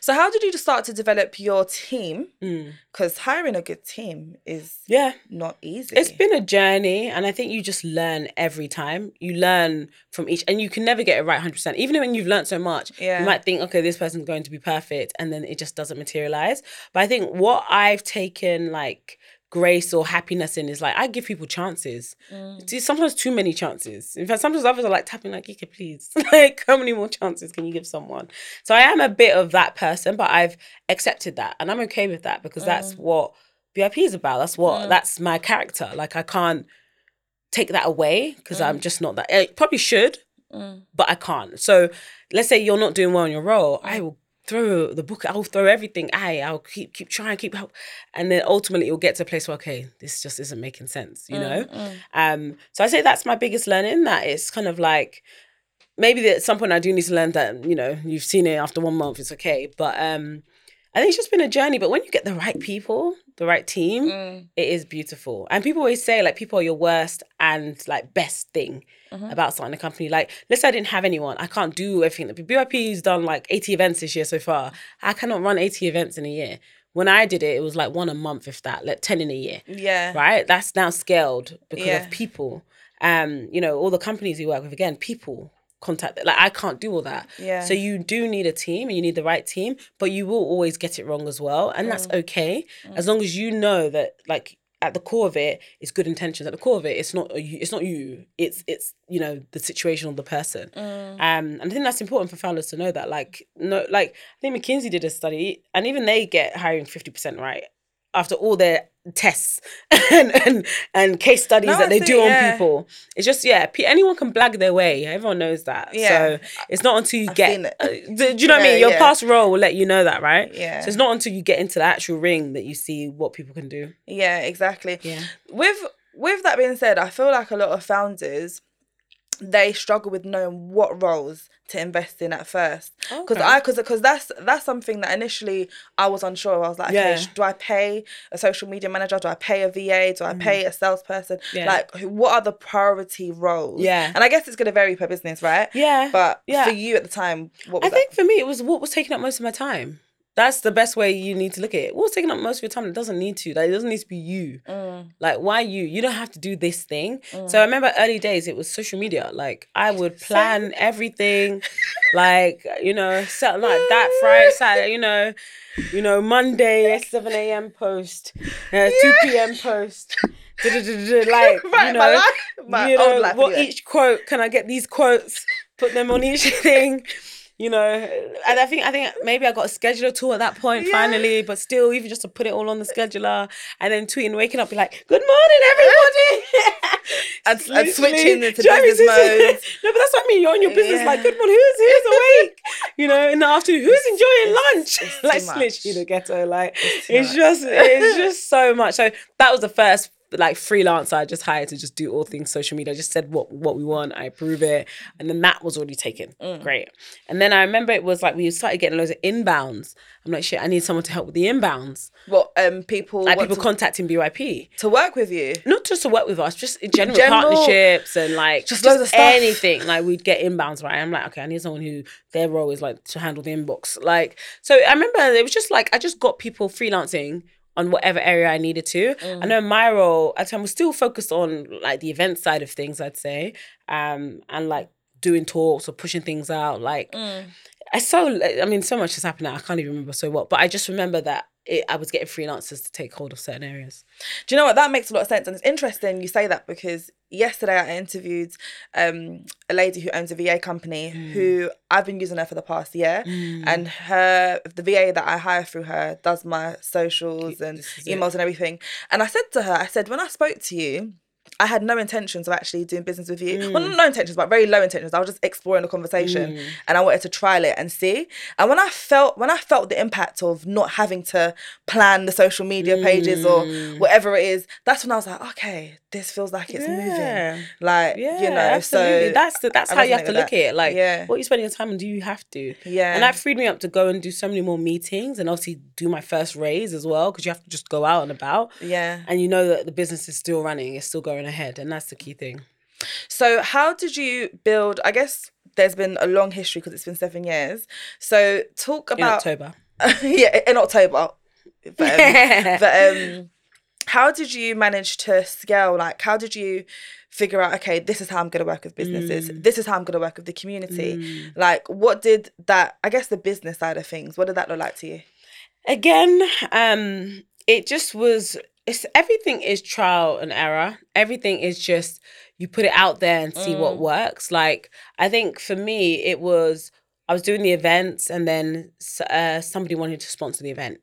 So how did you start to develop your team? Mm. Because hiring a good team is Yeah. not easy. It's been a journey, and I think you just learn every time. You learn from each, and you can never get it right 100%. Even when you've learned so much, Yeah. you might think, okay, this person's going to be perfect, and then it just doesn't materialize. But I think what I've taken, like, grace or happiness in is like I give people chances. Mm. Sometimes too many chances. In fact, sometimes others are like tapping like, "Ika, please, like how many more chances can you give someone?" So I am a bit of that person, but I've accepted that, and I'm okay with that because Mm. that's what BYP is about. That's what that's my character. Like I can't take that away because I'm just not that. I probably should, Mm. but I can't. So let's say you're not doing well in your role, I will throw the book. I'll throw everything. I I'll keep keep trying, keep help, and then ultimately you'll get to a place where okay, this just isn't making sense. You know. Um. So I say that's my biggest learning. That it's kind of like maybe at some point I do need to learn that you know you've seen it after one month. It's okay, but um. I think it's just been a journey, but when you get the right people, the right team, Mm. it is beautiful. And people always say like people are your worst and like best thing Mm-hmm. about starting a company. Like, let's say I didn't have anyone, I can't do everything. that BYP's done like 80 events this year so far. I cannot run 80 events in a year. When I did it, it was like one a month, if that, like 10 in a year. Yeah. Right? That's now scaled because Yeah. of people. Um, you know, all the companies you work with, again, people contact like I can't do all that. Yeah. So you do need a team and you need the right team, but you will always get it wrong as well. And that's Mm. okay. As long as you know that like at the core of it it's good intentions. At the core of it, it's not you, it's not you. It's it's you know the situation of the person. Mm. Um, and I think that's important for founders to know that. Like no, like I think McKinsey did a study, and even they get hiring fifty percent right after all their tests and and, and case studies No, that they do on yeah. people. It's just yeah, pe- anyone can blag their way. Everyone knows that. Yeah. So it's not until you I've get. uh, do, do you know what I mean? Your yeah. past role will let you know that, right? Yeah. So it's not until you get into the actual ring that you see what people can do. Yeah, exactly. Yeah. With with that being said, I feel like a lot of founders they struggle with knowing what roles to invest in at first. Because Okay. I because because that's that's something that initially I was unsure. of. I was like, okay, Yeah. do I pay a social media manager? Do I pay a VA? Do I pay a salesperson? Mm. Yeah. Like, what are the priority roles? Yeah. and I guess it's gonna vary per business, right? Yeah. But Yeah. for you at the time, what I that? think for me, it was what was taking up most of my time. That's the best way you need to look at it. What's taking up most of your time? It doesn't need to. Like, it doesn't need to be you. Mm. Like, why you? You don't have to do this thing. So I remember early days, it was social media. Like, I would plan everything, like you know, something like that. Friday, Saturday, you know, you know, Monday seven a.m. post, uh, two p.m. post. Like, Right, you my know, life- my you old know, life, what anyway. each quote can I get these quotes? Put them on each thing. You know, and I think I think maybe I got a scheduler tool at that point Yeah. finally, but still, even just to put it all on the scheduler and then tweeting, waking up, be like, "Good morning, everybody," And- and switching into do you know what I mean? business mode. no, but that's what I mean. You're on your business, like, "Good morning, who's who's awake?" you know, in the afternoon, who's enjoying it's- lunch? it's like, literally the ghetto. Like, It's it's, just it's just so much. So that was the first like freelancer I just hired to just do all things social media. I just said what what we want, I approve it, and then that was already taken. Mm. Great. And then I remember it was like we started getting loads of inbounds. I'm like, shit, I need someone to help with the inbounds. What um people Like people to, contacting BYP. to work with you? Not just to work with us, just in general, general, partnerships and like just just, loads of stuff. anything. Like we'd get inbounds, right? I'm like, okay, I need someone who their role is like to handle the inbox. Like, so I remember it was just like I just got people freelancing on whatever area I needed to. Mm. I know my role at the time was still focused on like the event side of things, I'd say, um, and like doing talks or pushing things out. Like, Mm. I so I mean, so much has happened now. I can't even remember so what, but I just remember that it, I was getting freelancers to take hold of certain areas. Do you know what? That makes a lot of sense. And it's interesting you say that because yesterday I interviewed um, a lady who owns a VA company Mm. who I've been using her for the past year. And her the VA that I hire through her does my socials and is it. emails and everything. And I said to her, I said, when I spoke to you, I had no intentions of actually doing business with you. Well, mm. no intentions, but very low intentions. I was just exploring the conversation, mm. and I wanted to trial it and see. And when I felt when I felt the impact of not having to plan the social media pages or mm. whatever it is, that's when I was like, okay, this feels like it's Yeah. moving. Like Yeah, you know, absolutely. so that's the, that's I how you have to look that. at it. Like, Yeah. what you spending your time on? Do you have to? Yeah. And that freed me up to go and do so many more meetings and obviously do my first raise as well because you have to just go out and about. yeah. And you know that the business is still running, it's still going ahead, and that's the key thing. So how did you build? I guess there's been a long history because it's been seven years. So talk In about October. yeah, in October. But, um, but um, how did you manage to scale? Like, how did you figure out? Okay, this is how I'm going to work with businesses. Mm. This is how I'm going to work with the community. Like, what did that? I guess the business side of things. What did that look like to you? Again, um, it just was. It's everything is trial and error. Everything is just you put it out there and see what works. Like I think for me, it was I was doing the events and then uh, somebody wanted to sponsor the event.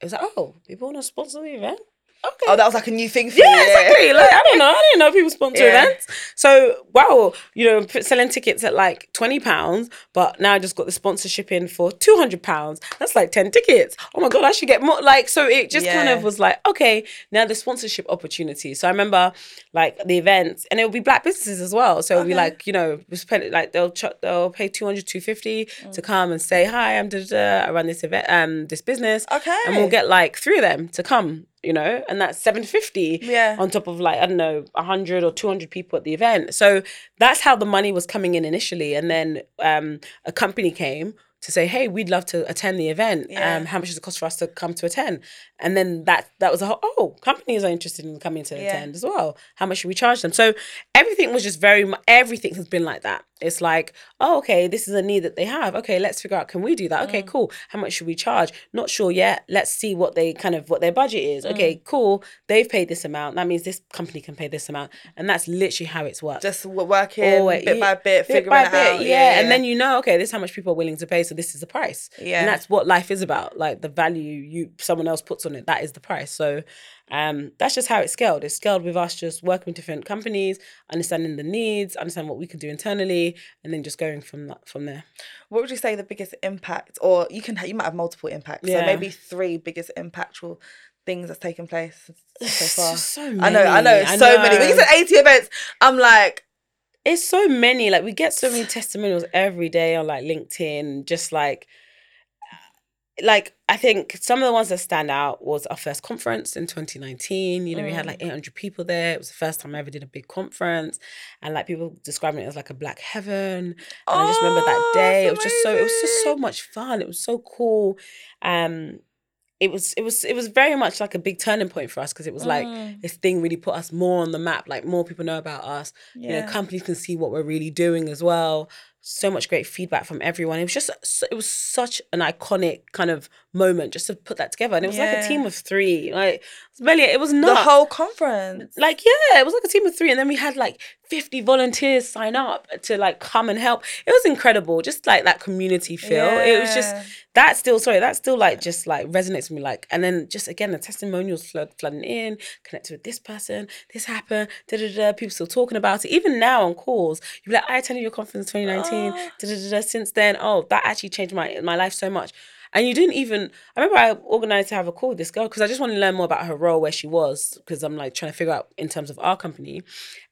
It was like, oh, people want to sponsor the event. Okay. Oh, that was like a new thing for you. Yeah, you. exactly. Like I don't know. I didn't know people sponsor Yeah. events. So wow, you know, selling tickets at like twenty pounds, but now I just got the sponsorship in for two hundred pounds. That's like ten tickets. Oh my god, I should get more. Like so, it just kind of was like okay, now the sponsorship opportunity. So I remember like the events, and it would be black businesses as well. So would be like you know, we spend like they'll ch- they'll pay 200 250 Mm. to come and say hi. I'm da, da, da, I run this event, um, this business. Okay. and we'll get like three of them to come. You know, and that's seven fifty Yeah. on top of like I don't know, hundred or two hundred people at the event. So that's how the money was coming in initially, and then um, a company came to say, "Hey, we'd love to attend the event. Yeah. Um, how much does it cost for us to come to attend?" And then that that was a whole. Oh, companies are interested in coming to Yeah. attend as well. How much should we charge them? So everything was just very. Everything has been like that. It's like, oh, okay, this is a need that they have. Okay, let's figure out. Can we do that? Mm. Okay, cool. How much should we charge? Not sure yet. Let's see what they kind of what their budget is. Mm. Okay, cool. They've paid this amount. That means this company can pay this amount, and that's literally how it's worked. Just working Always- bit by bit, figuring by it bit, out. yeah. And then you know, okay, this is how much people are willing to pay, so this is the price. Yeah. And that's what life is about. Like the value you someone else puts on it, that is the price. So um that's just how it's scaled. It's scaled with us just working with different companies, understanding the needs, understanding what we can do internally, and then just going from that from there. what would you say the biggest impact, or you can you might have multiple impacts. So maybe three biggest impactful things that's taken place so far. so I know, I know. I so many. When you said eighty events, I'm like, it's so many like we get so many testimonials every day on like linkedin just like like i think some of the ones that stand out was our first conference in 2019 you know we had like 800 people there. It was the first time i ever did a big conference. And like people describing it as like a black heaven. And i just remember that Oh, day. it was just so it was just so much fun. It was so cool. Um it was it was it was very much like a big turning point for us because it was like Mm. this thing really put us more on the map. Like more people know about us. You know Yeah. companies can see what we're really doing as well so much great feedback from everyone. It was just it was such an iconic kind of moment just to put that together. And it was like a team of three like it was it was not the whole conference. like yeah it was like a team of three. And then we had like 50 volunteers sign up to like come and help. It was incredible. Just like that community feel. It was just that still sorry, that still like just like resonates with me. Like and then just again the testimonials flood, flooding in, connected with this person, this happened, da da da. People still talking about it. Even now on calls, you're like, I attended your conference 2019. Oh. Ah. Da, da, da, da. Since then, oh, that actually changed my my life so much. And you didn't even. I remember I organized to have a call with this girl because I just wanted to learn more about her role, where she was, because I'm like trying to figure out in terms of our company.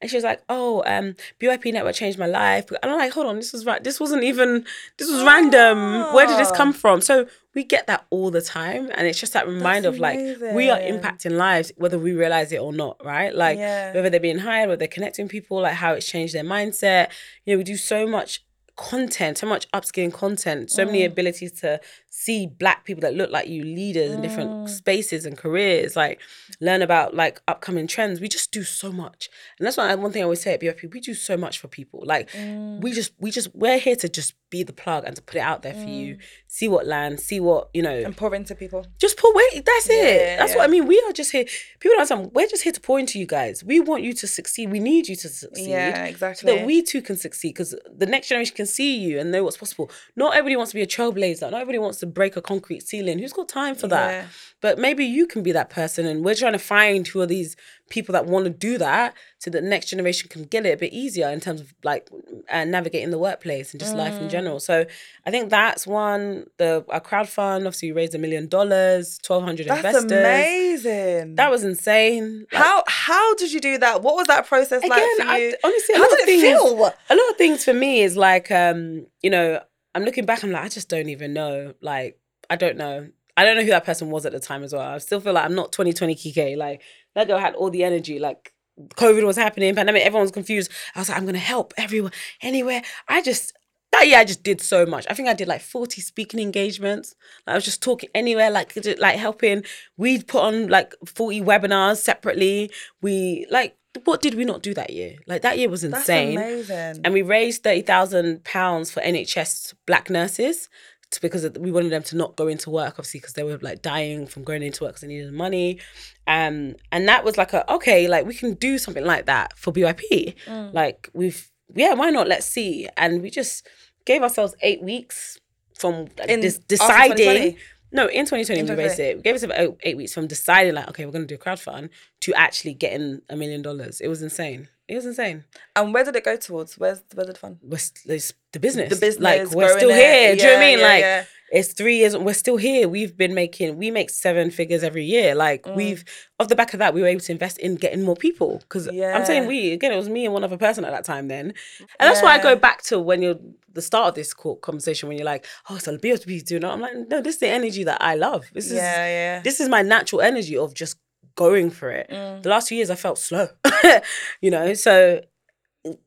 And she was like, "Oh, um, BYP Network changed my life." And I'm like, "Hold on, this was right. This wasn't even. This was random. Where did this Ah. come from?" So we get that all the time, and it's just that reminder of like we are impacting lives whether we realize it or not, right? Like Yeah. whether they're being hired, whether they're connecting people, like how it's changed their mindset. You know, we do so much content, so much upskilling content, so Mm. many abilities to see black people that look like you, leaders in Mm. different spaces and careers, like learn about like upcoming trends. We just do so much. And that's why one thing I always say at BFP, we do so much for people. Like Mm. we just we just we're here to just be the plug and to put it out there for you, Mm. see what lands, see what, you know, and pour into people. just pour weight. That's it. That's yeah. what I mean. We are just here. People don't understand. We're just here to pour into you guys. We want you to succeed. We need you to succeed. Yeah, So exactly. that we too can succeed because the next generation can see you and know what's possible. Not everybody wants to be a trailblazer. Not everybody wants to break a concrete ceiling. Who's got time for that? Yeah. But maybe you can be that person. And we're trying to find who are these people that want to do that so that next generation can get it a bit easier in terms of like uh, navigating the workplace and just life Mm. in general. So I think that's one. The our crowdfund, obviously, we raised a million dollars, 1,200 That's investors. amazing. That was insane. Like, how how did you do that? What was that process like for you? I, honestly, a how lot did of it things, feel? A lot of things for me is like, um, you know, I'm looking back. I'm like, I just don't even know. Like, I don't know. I don't know who that person was at the time as well. I still feel like I'm not 2020 Kike. Like that girl had all the energy. Like COVID was happening, pandemic, everyone was confused. I was like, I'm gonna help everyone, anywhere. I just that year I just did so much. I think I did like 40 speaking engagements. I was just talking anywhere, like like helping. We'd put on like 40 webinars separately. We like what did we not do that year? Like that year was That's insane. amazing. And we raised thirty thousand pounds for NHS black nurses to, because we wanted them to not go into work, obviously, because they were like dying from going into work because they needed the money. Um, and that was like a okay, like we can do something like that for BYP. Mm. Like we've yeah, why not? Let's see. And we just gave ourselves eight weeks from like, In- deciding. 2020? No, in 2020 In we raised it. We gave us about eight, eight weeks from deciding like, okay, we're gonna do a crowdfund to actually getting a million dollars. It was insane. It was insane. And where did it go towards? Where's where did the fund? we're st- it's the business. The business, like we're still it. here. Do you know what I mean? yeah, like yeah. It's three years. We're still here. We've been making. We make seven figures every year. Like Mm. we've off the back of that, we were able to invest in getting more people. Because I'm saying we again. It was me and one other person at that time. Then, and that's why I go back to when you're the start of this conversation when you're like, oh, so the BSB is doing. it. I'm like, no, this is the energy that I love. This is Yeah, yeah. this is my natural energy of just going for it. Mm. The last few years I felt slow, you know. So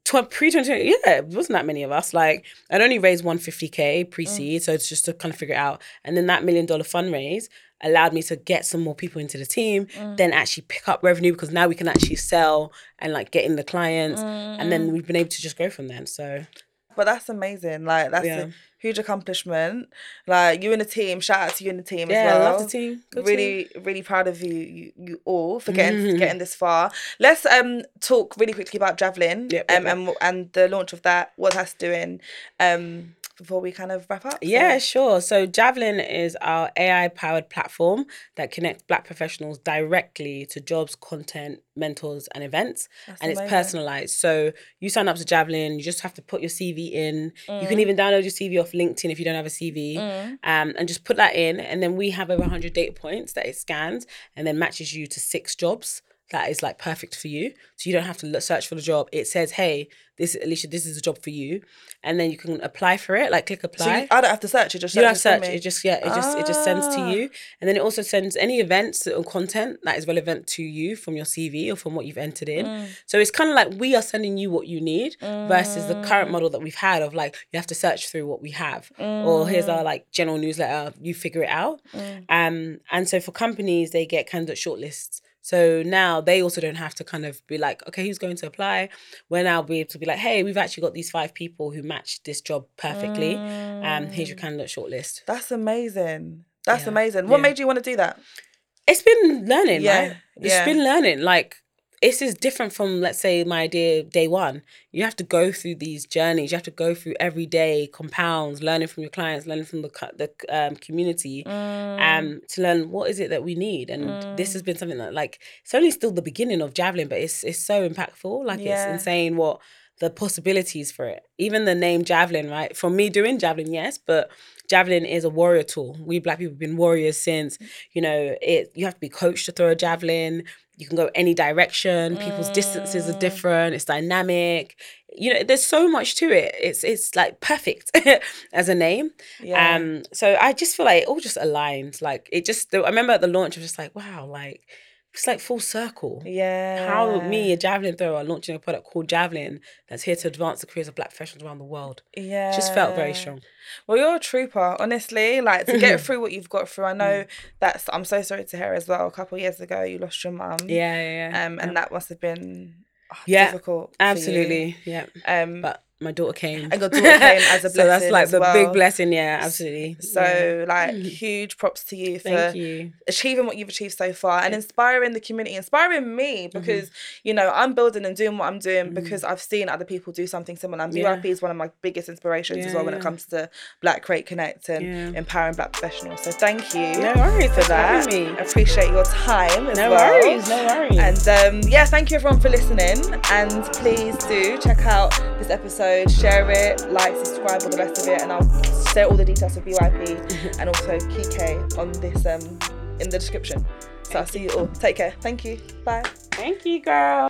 tw- pre 2020, yeah, it wasn't that many of us. Like I'd only raised 150k pre seed, mm. so it's just to kind of figure it out. And then that million dollar fundraise allowed me to get some more people into the team, mm. then actually pick up revenue because now we can actually sell and like get in the clients, and then mm. we've been able to just go from then. So But that's amazing. Like that's Yeah. a huge accomplishment. Like you and the team. Shout out to you and the team yeah, as well. I love the team. Good team. really, really proud of you, you, you all for getting getting this far. Let's um talk really quickly about Javelin yep, um yep. and and the launch of that. What that's doing um before we kind of wrap up. So- Yeah, sure. So Javelin is our AI powered platform that connects black professionals directly to jobs, content, mentors, and events. and it's personalized. So you sign up to Javelin, you just have to put your CV in. You Mm. can even download your CV off LinkedIn if you don't have a CV. Um, and just put that in. And then we have over 100 data points that it scans and then matches you to six jobs that is like perfect for you. So you don't have to look, search for the job. It says, hey, this Alicia, this is a job for you. And then you can apply for it, like click apply. So you, I don't have to search it. Just You don't have search. It just yeah, it just it just sends to Ah. you, and then it also sends any events or content that is relevant to you from your CV or from what you've entered in. Mm. So it's kind of like we are sending you what you need versus the current Mm. model that we've had of like you have to search through what we have, or here's Mm. our like general newsletter, you figure it out. Um, and so for companies, they get kind candidate shortlists. So now they also don't have to kind of be like, okay, who's going to apply? We're now be able to be like, hey, we've actually got these five people who match this job perfectly. Um, here's your candidate shortlist. That's amazing. That's Yeah, amazing. What yeah. made you want to do that? It's been learning, Yeah, right? It's yeah. been learning. Like this is different from let's say my idea day one. You have to go through these journeys. You have to go through every day compounds learning from your clients learning from the the um, community um to learn what is it that we need. And this has been something that like it's only still the beginning of javelin but it's it's so impactful. Like Yeah. it's insane what the possibilities for it. Even the name javelin right? For me doing javelin yes but javelin is a warrior tool. We black people have been warriors since you know it you have to be coached to throw a javelin you can go any direction people's distances are different it's dynamic. You know there's so much to it. It's it's like perfect as a name. Yeah. um so i just feel like it all just aligned like it just i remember at the launch i was just like wow like it's like full circle yeah. how me, a javelin thrower, launching a product called Javelin that's here to advance the careers of black professionals around the world. Yeah. Just felt very strong. Well, you're a trooper, honestly. Like to get through what you've got through. I know that's. I'm so sorry to hear as well. A couple of years ago, you lost your mum. Yeah, yeah, yeah. Um, and that must have been oh, Yeah, difficult. absolutely. Yeah. Um, But my daughter came. And your daughter came as a blessing. so that's like the well. big blessing. Yeah, absolutely. so Yeah. like huge props to you for thank you. achieving what you've achieved so far and inspiring the community, inspiring me Mm-hmm. because you know I'm building and doing what I'm doing because I've seen other people do something similar. And Yeah. Is one of my biggest inspirations as well when it comes to Black Crate Connect and Yeah. empowering Black professionals. So thank you No worries for that. me. Appreciate your time No well. worries. No worries. And um, yeah, thank you everyone for listening. And please do check out this episode, share it, like, subscribe, all the rest of it, and I'll share all the details of BYP and also Kike on this um in the description. So I'll see you all. Take care. Thank you. Bye. thank you, girl.